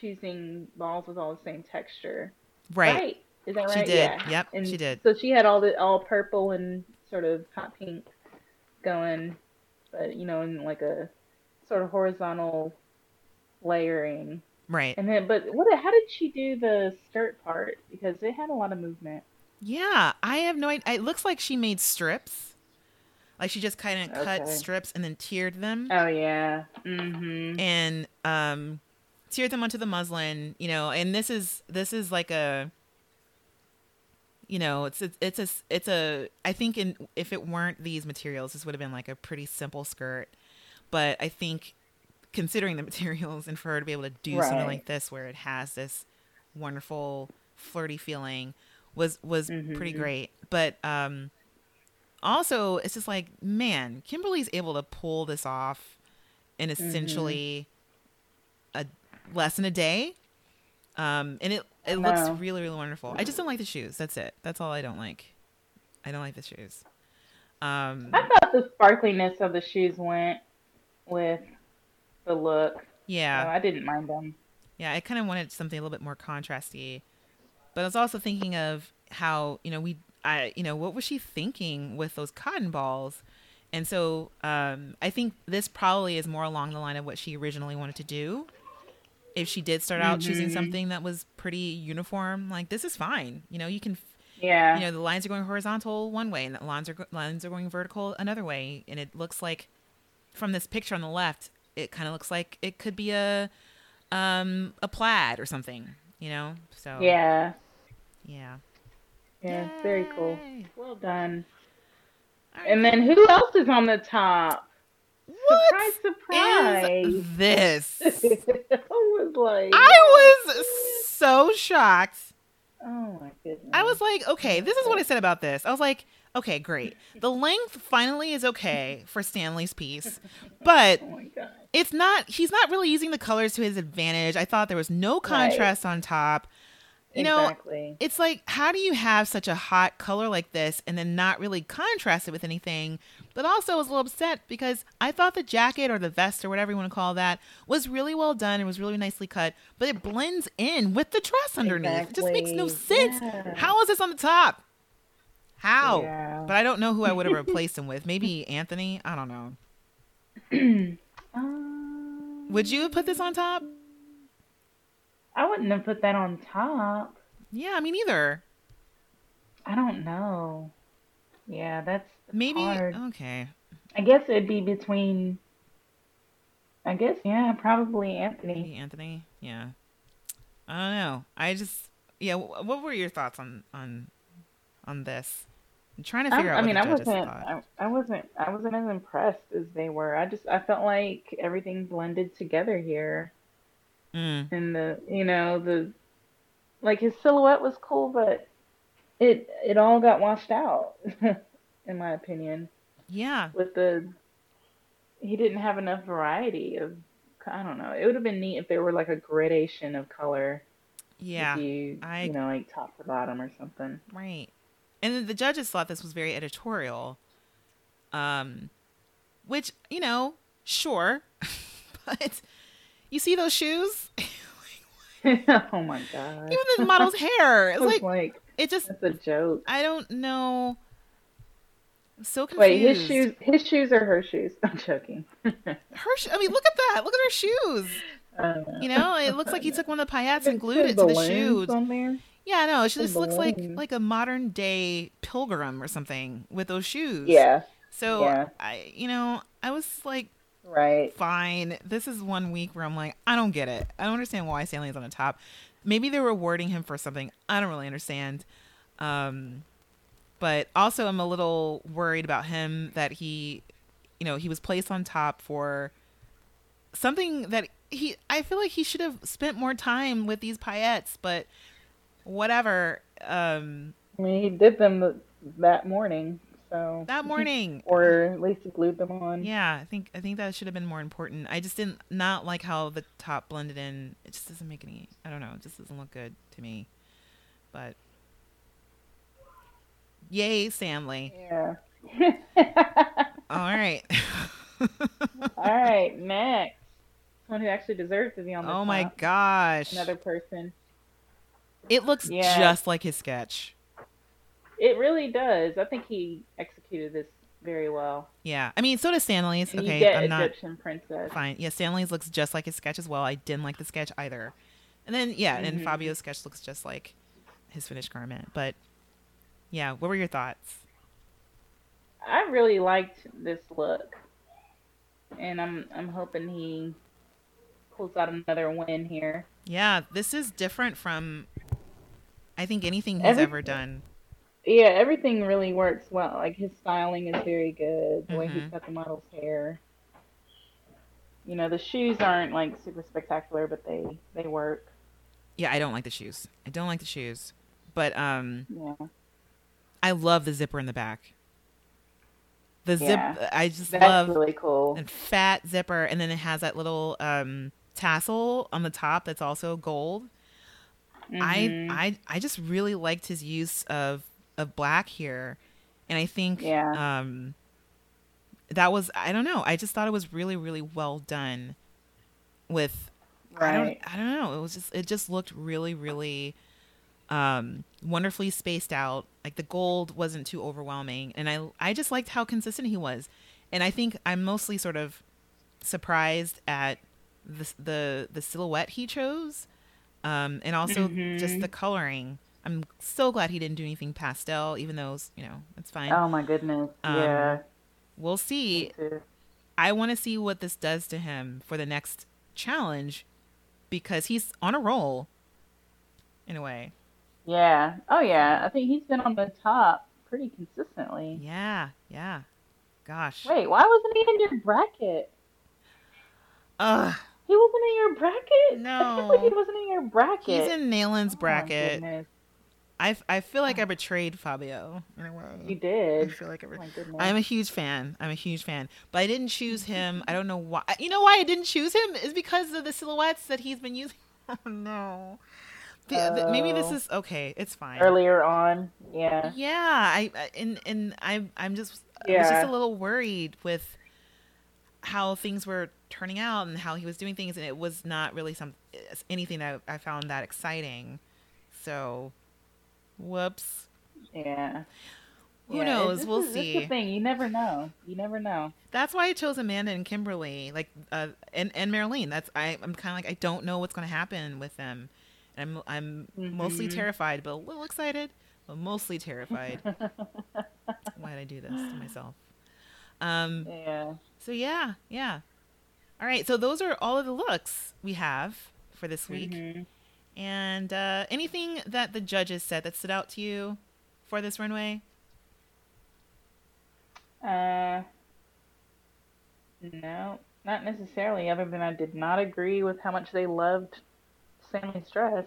choosing balls with all the same texture. Right. right. Is that She did. Yeah. Yep, And she did. So she had all the all purple and sort of hot pink going, but you know, in like a sort of horizontal layering. Right. And then, but what? How did she do the skirt part? Because it had a lot of movement. Yeah, I have no idea. It looks like she made strips. Like she just kind of cut strips and then tiered them Oh yeah. Mm-hmm. and um tiered them onto the muslin, you know, and this is this is like a you know, it's it's it's a it's a I think in if it weren't these materials, this would have been like a pretty simple skirt. But I think considering the materials and for her to be able to do something like this where it has this wonderful flirty feeling was was pretty Mhm. great. But um also it's just like, man, Kimberly's able to pull this off in essentially a less than a day. Um and it it looks really, really wonderful. I just don't like the shoes. That's it. That's all I don't like. I don't like the shoes. Um I thought the sparkliness of the shoes went with the look. yeah. So I didn't mind them. Yeah, I kind of wanted something a little bit more contrasty. But I was also thinking of how, you know, we I you know, what was she thinking with those cotton balls? And so um I think this probably is more along the line of what she originally wanted to do. If she did start out choosing Mhm. something that was pretty uniform, like this is fine. You know, you can Yeah. you know the lines are going horizontal one way and the lines are lines are going vertical another way and it looks like from this picture on the left it kind of looks like it could be a um a plaid or something you know so yeah. yeah Yeah. it's Very cool. Well done. All And then who else is on the top? What Surprise! is this I was like, i was so shocked oh my goodness. I was like, okay, this is what I said about this. I was like, okay, great. The length finally is okay for Stanley's piece, but oh my god. it's not he's not really using the colors to his advantage. I thought there was no contrast on top. You know, exactly. it's like how do you have such a hot color like this and then not really contrast it with anything? But also I was a little upset because I thought the jacket or the vest or whatever you want to call that was really well done. It was really nicely cut, but it blends in with the dress underneath. It just makes no sense. Yeah. How is this on the top? How? Yeah. But I don't know who I would have replaced him with. Maybe Anthony. I don't know. Um, Would you have put this on top? I wouldn't have put that on top. Yeah, me neither. I don't know. Yeah, that's Maybe. hard. Okay. I guess it'd be between. I guess yeah, probably Anthony. Maybe Anthony. Yeah. I don't know. I just yeah. What were your thoughts on on on this? I'm trying to I, figure out. I what mean, the I wasn't. I, I wasn't. I wasn't as impressed as they were. I just. I felt like everything blended together here, Mm, and the you know the like his silhouette was cool, but it it all got washed out, in my opinion. Yeah. With the he didn't have enough variety of I don't know. It would have been neat if there were like a gradation of color. Yeah. You I- you know like top to bottom or something. Right. And the judges thought this was very editorial. Um which, you know, sure. but you see those shoes? oh my god. Even the model's hair. It's It's like like it just that's a joke. I don't know. I'm so confused. Wait, his shoes his shoes or her shoes? I'm joking. Her sh- I mean, look at that. Look at her shoes. Uh, You know, it looks like he took one of the paillettes and glued it to the shoes. on there. Yeah, no, she just looks like like a modern day pilgrim or something with those shoes. Yeah, So yeah. I, you know, I was like, right. fine. This is one week where I'm like, I don't get it. I don't understand why Stanley's on the top. Maybe they're rewarding him for something. I don't really understand. Um, but also, I'm a little worried about him that he, you know, he was placed on top for something that he. I feel like he should have spent more time with these paillettes, but whatever. Um, I mean, he did them th- that morning, so that morning, or at least glued them on. Yeah, I think I think that should have been more important. I just didn't not like how the top blended in. It just doesn't make any. I don't know. It just doesn't look good to me. But yay, Stanley! Yeah. All right. All right, next. Someone who actually deserves to be on the oh my top. gosh! Another person. It looks Yeah. just like his sketch. It really does. I think he executed this very well. Yeah, I mean, so does Stanley's. And you Okay, get I'm not Egyptian princess. fine. Yeah, Stanley's looks just like his sketch as well. I didn't like the sketch either. And then yeah, and Mhm. Fabio's sketch looks just like his finished garment. But yeah, what were your thoughts? I really liked this look, and I'm I'm hoping he pulls out another win here. Yeah, this is different from I think anything he's ever done. Yeah, everything really works well. Like his styling is very good. The way he's Mhm. got the model's hair. You know, the shoes aren't like super spectacular, but they they work. Yeah, I don't like the shoes. I don't like the shoes. But um Yeah, I love the zipper in the back. The Yeah. zip I just that's love really cool. and fat zipper and then it has that little um tassel on the top that's also gold. Mhm. I I I just really liked his use of of black here, and I think Yeah. um that was I don't know I just thought it was really really well done with I don't right. I don't know it was just it just looked really really um wonderfully spaced out like the gold wasn't too overwhelming and I I just liked how consistent he was and I think I'm mostly sort of surprised at the the the silhouette he chose um and also just Mhm. the coloring I'm so glad he didn't do anything pastel even though you know it's fine Oh my goodness. Um, yeah. we'll see. I want to see what this does to him for the next challenge because he's on a roll in a way. Yeah. Oh yeah. I think he's been on the top pretty consistently. Yeah, yeah. Gosh. Wait, why wasn't he in your bracket? Ugh. He wasn't in your bracket? No. Can't he wasn't in your bracket. He's in Nayland's Oh, my bracket. goodness. I, I feel like I oh. betrayed Fabio in a way. You did. I feel like I Oh bet- my. I'm a huge fan. I'm a huge fan. But I didn't choose mm-hmm. him. I don't know why. You know why I didn't choose him? Is because of the silhouettes that he's been using. Oh no. The- the- maybe this Oh. is okay. It's fine. Earlier on. Yeah. Yeah, I I- and and I I'm just I was just a little worried with how things were turning out and how he was doing things, and it was not really some anything that I found that exciting. So, whoops. Yeah. Who Yeah, knows? we'll is- see. the thing. You never know. You never know. That's why I chose Amanda and Kimberly, like uh, and and Merline. That's I I'm kind of like I don't know what's going to happen with them. I'm I'm mostly Mhm. terrified, but a little excited, but mostly terrified. why did I do this to myself? Um. yeah. So yeah, yeah. All right. So those are all of the looks we have for this week. Mhm. And uh, anything that the judges said that stood out to you for this runway? Uh, no, not necessarily. Other than I did not agree with how much they loved Stanley's dress.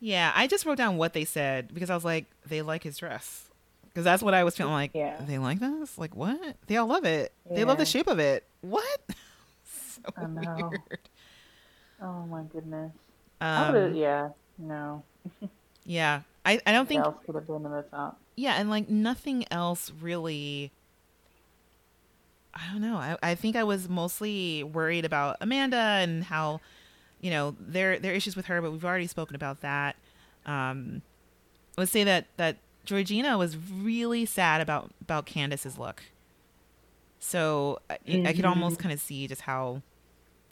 Yeah, I just wrote down what they said because I was like, they like his dress. Because that's what I was feeling like. Yeah. They like this? Like, what? They all love it. They love the shape of it. What? so I know. weird. Oh my goodness. Um, yeah. No. yeah. I, I don't think, else could have been in the top? yeah, and like nothing else really. I don't know. I, I think I was mostly worried about Amanda and how, you know, their their issues with her, but we've already spoken about that. Um, I would say that that Georgina was really sad about about Candice's look. So I, I could almost kind of see just how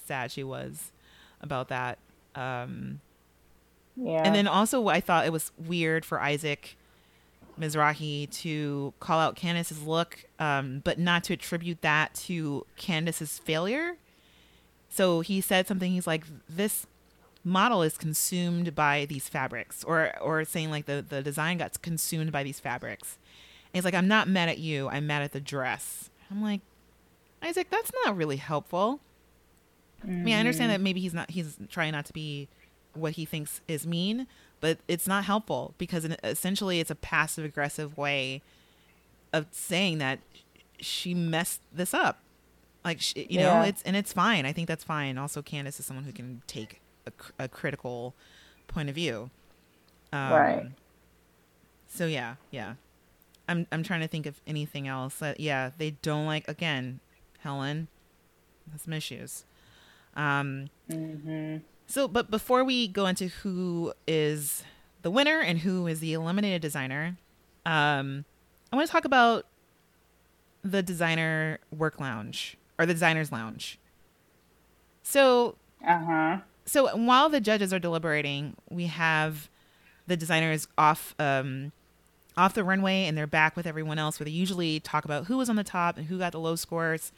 sad she was about that. Um, Yeah. and then also, I thought it was weird for Isaac Mizrahi to call out Candice's look, um, but not to attribute that to Candice's failure. So he said something. He's like, "This model is consumed by these fabrics," or or saying like the the design got consumed by these fabrics. And he's like, "I'm not mad at you. I'm mad at the dress." I'm like, Isaac, that's not really helpful. I mean, I understand that maybe he's not he's trying not to be what he thinks is mean, but it's not helpful because essentially it's a passive aggressive way of saying that she messed this up. Like she, you know, it's and it's fine. I think that's fine. Also, Candice is someone who can take a, a critical point of view. Um, Right. So yeah, yeah. I'm I'm trying to think of anything else. Yeah, they don't like again, Helen has some issues. Um, hmm so, but before we go into who is the winner and who is the eliminated designer, um, I want to talk about the designer work lounge or the designer's lounge. So, Uh huh. so while the judges are deliberating, we have the designers off um, off the runway and they're back with everyone else, where they usually talk about who was on the top and who got the low scores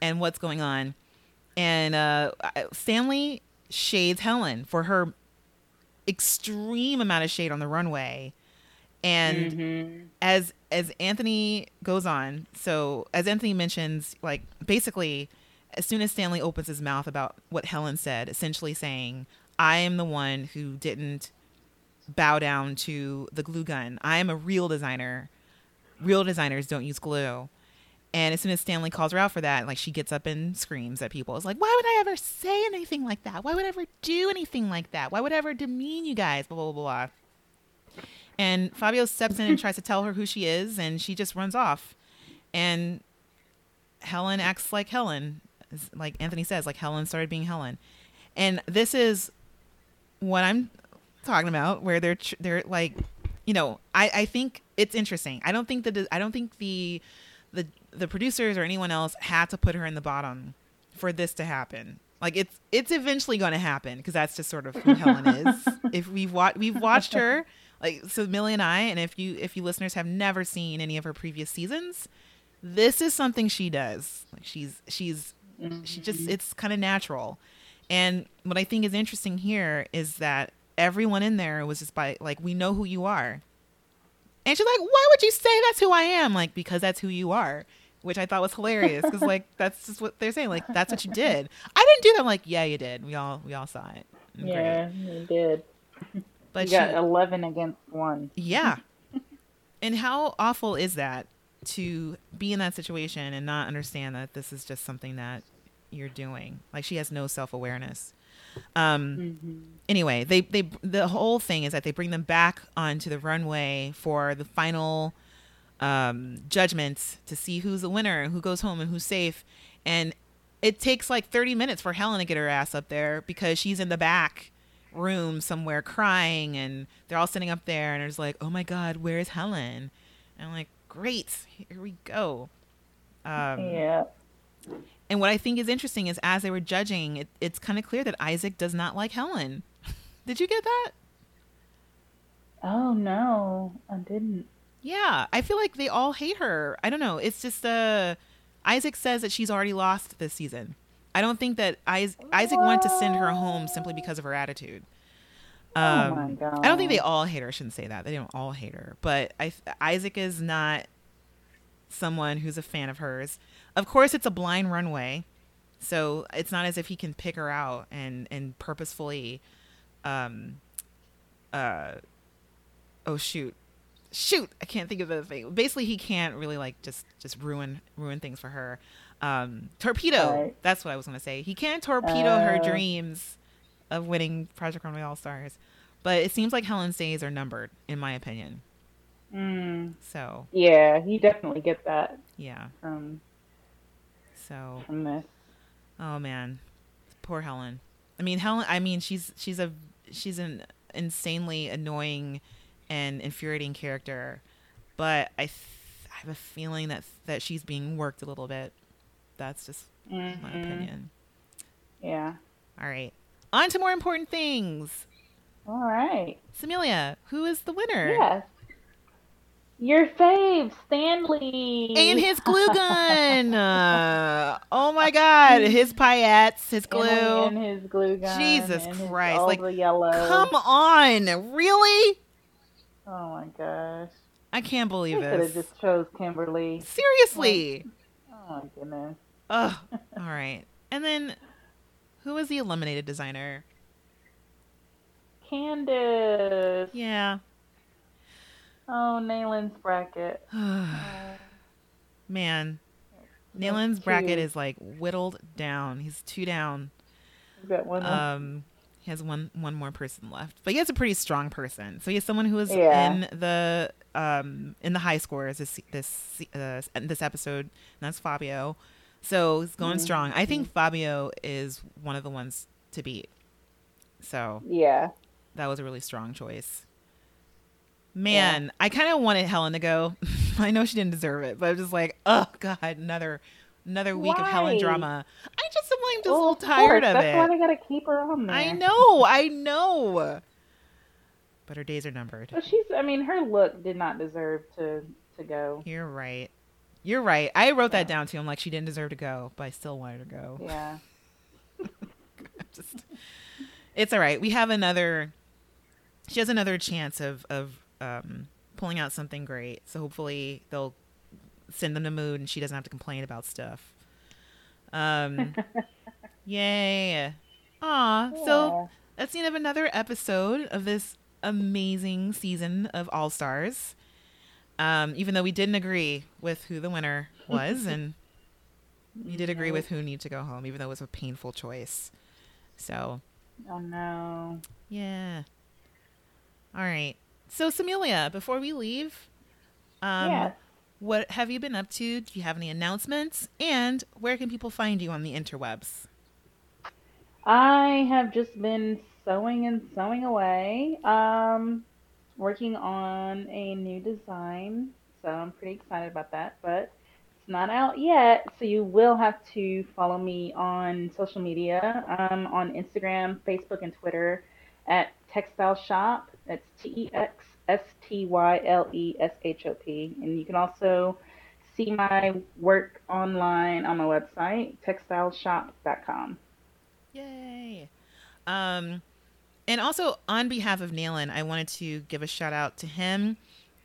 and what's going on. And uh, Stanley shades Helen for her extreme amount of shade on the runway, and hmm as as Anthony goes on, so as Anthony mentions, like basically, as soon as Stanley opens his mouth about what Helen said, essentially saying, "I am the one who didn't bow down to the glue gun. I am a real designer. Real designers don't use glue." And as soon as Stanley calls her out for that, like she gets up and screams at people. It's like, why would I ever say anything like that? Why would I ever do anything like that? Why would I ever demean you guys? Blah blah blah. blah. And Fabio steps in and tries to tell her who she is, and she just runs off. And Helen acts like Helen, like Anthony says, like Helen started being Helen. And this is what I'm talking about, where they're they're like, you know, I I think it's interesting. I don't think that I don't think the the the producers or anyone else had to put her in the bottom for this to happen. Like it's it's eventually going to happen because that's just sort of who Helen is. If we've watched we've watched her like so Millie and I, and if you if you listeners have never seen any of her previous seasons, this is something she does. Like she's she's she just mm-hmm. it's kind of natural. And what I think is interesting here is that everyone in there was just by like we know who you are. And she's like, "Why would you say that's who I am?" Like because that's who you are, which I thought was hilarious because like that's just what they're saying. Like that's what you did. I didn't do that. I'm like, yeah, you did. We all we all saw it. Great. Yeah, you did. but you she, got eleven against one. yeah. and how awful is that to be in that situation and not understand that this is just something that you're doing? Like she has no self awareness. Um, Mm-hmm. anyway, they they the whole thing is that they bring them back onto the runway for the final um, judgments to see who's the winner and who goes home and who's safe. And it takes like 30 minutes for Helen to get her ass up there because she's in the back room somewhere crying and they're all sitting up there and it's like, oh my God, where is Helen? And I'm like, great, here we go. Um, yeah. and what I think is interesting is as they were judging, it, it's kind of clear that Isaac does not like Helen. Did you get that? Oh no, I didn't. Yeah, I feel like they all hate her. I don't know. It's just uh Isaac says that she's already lost this season. I don't think that Is- Isaac wanted to send her home simply because of her attitude. Um, oh my god. I don't think they all hate her. I shouldn't say that. They don't all hate her, but I Isaac is not someone who's a fan of hers. Of course, it's a blind runway, so it's not as if he can pick her out and and purposefully, um, uh oh shoot shoot i can't think of the thing basically he can't really like just just ruin ruin things for her um torpedo Right. that's what i was gonna say he can't torpedo her Oh. dreams of winning project runway all stars but it seems like helen's days are numbered in my opinion Mm, so yeah, you definitely get that yeah from so from this. Oh man, poor Helen. I mean, Helen. I mean, she's she's a she's an insanely annoying and infuriating character, but I th- I have a feeling that that she's being worked a little bit. That's just my Mhm. opinion. Yeah. All right, on to more important things. All right. Samilia, who is the winner? Yes. Your fave, Stanley. And his glue gun. Uh, oh my God, his paillettes, his glue. And, his glue gun. Jesus Christ, all like, the yellow. Come on, really? Oh my gosh. I can't believe could have just chose Kimberly. Seriously. Oh my goodness. Ugh. All right. And then, who was the eliminated designer? Candice. Yeah. Oh, Nayland's bracket. Man, Nayland's bracket is like whittled down. He's two down. We've got one. Um, he has one one more person left, but he has a pretty strong person. So he has someone who is Yeah. in the um in the high scores this this uh, this episode, and that's Fabio. So he's going Mhm. strong. I think Fabio is one of the ones to beat. So yeah. that was a really strong choice. Man, I kind of wanted Helen to go. I know she didn't deserve it, but I'm just like, oh god, another another week of Helen Why? drama. I just am like just a little of tired course. of That's it. why they gotta keep her on there. I know, I know. But her days are numbered. But she's. I mean, her look did not deserve to to go. You're right. You're right. I wrote that Yeah. down too. I'm like, she didn't deserve to go, but I still wanted her to go. Yeah. Just, it's all right. We have another. She has another chance of of um, pulling out something great. So hopefully they'll send them to mood, and she doesn't have to complain about stuff. Um, yay! Aw. So that's the end of another episode of this amazing season of All Stars. Um, even though we didn't agree with who the winner was, and we did agree with who needed to go home, even though it was a painful choice. So, Oh no. yeah. All right. So, Samilia, before we leave, um, yes. What have you been up to? Do you have any announcements? And where can people find you on the interwebs? I have just been sewing and sewing away. Um, working on a new design, so I'm pretty excited about that. But it's not out yet, so you will have to follow me on social media. Um, on Instagram, Facebook, and Twitter at Texstyle Shop. That's T E X S T Y L E S H O P, and you can also see my work online on my website, texstyleshop.com. Yay. Um, and also on behalf of Nayland, I wanted to give a shout out to him.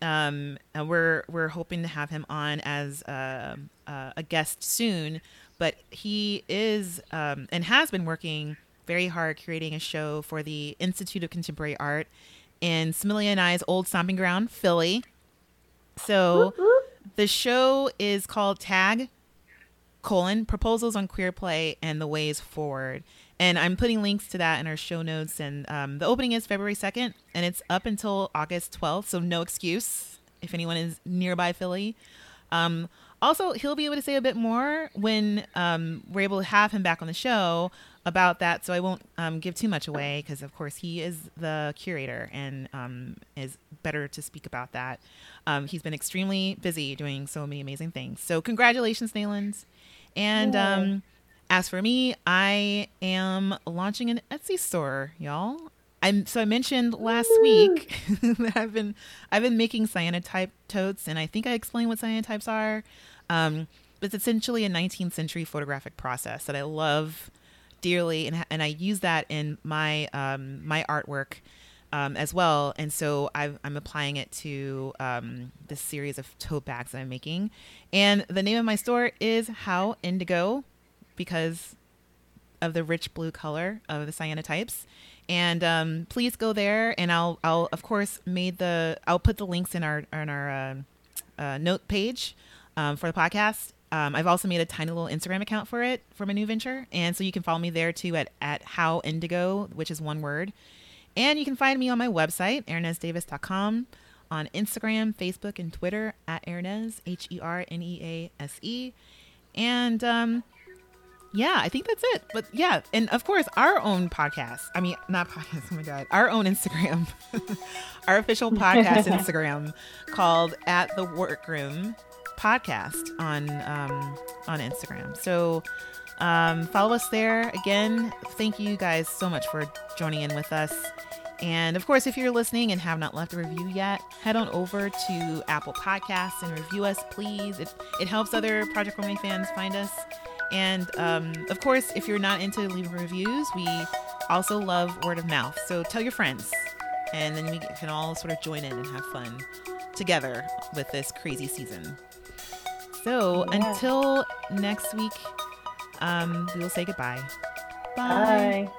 Um, and we're we're hoping to have him on as uh, uh, a guest soon, but he is um, and has been working very hard creating a show for the Institute of Contemporary Art in Samilia and I's old stomping ground, Philly. So the show is called Tag colon proposals on queer play and the ways forward. And i'm putting links to that in our show notes. And um, the opening is february 2nd and it's up until august 12th so no excuse if anyone is nearby philly. Um, also he'll be able to say a bit more when um, we're able to have him back on the show about that so i won't um, give too much away because of course he is the curator and um, is better to speak about that um, he's been extremely busy doing so many amazing things so congratulations Nayland. And um, as for me, I am launching an Etsy store, y'all. I'm so I mentioned last week that I've been I've been making cyanotype totes, and I think I explained what cyanotypes are. Um, but it's essentially a 19th century photographic process that I love dearly, and and I use that in my um, my artwork um, as well. And so I've, I'm applying it to um, this series of tote bags that I'm making. And the name of my store is How Indigo because of the rich blue color of the cyanotypes. And um, please go there, and I'll I'll of course made the I'll put the links in our in our uh, uh, note page um, for the podcast. Um, I've also made a tiny little Instagram account for it for my new venture, and so you can follow me there too at at how indigo, which is one word. And you can find me on my website, herneasedavis.com, on Instagram, Facebook, and Twitter at Hernease, H E R N E A S E. And um, yeah, I think that's it. But yeah, and of course, our own podcast. I mean, not podcast, oh my God, our own Instagram, our official podcast Instagram called At the Workroom Podcast on, um, on Instagram. So, um, follow us there. Again, thank you guys so much for joining in with us. And of course, if you're listening and have not left a review yet, head on over to Apple Podcasts and review us, please. It, it helps other Project Runway fans find us. And um, of course, if you're not into leaving reviews, we also love word of mouth. So tell your friends, and then we can all sort of join in and have fun together with this crazy season. So Yeah. until next week, um, we will say goodbye. Bye.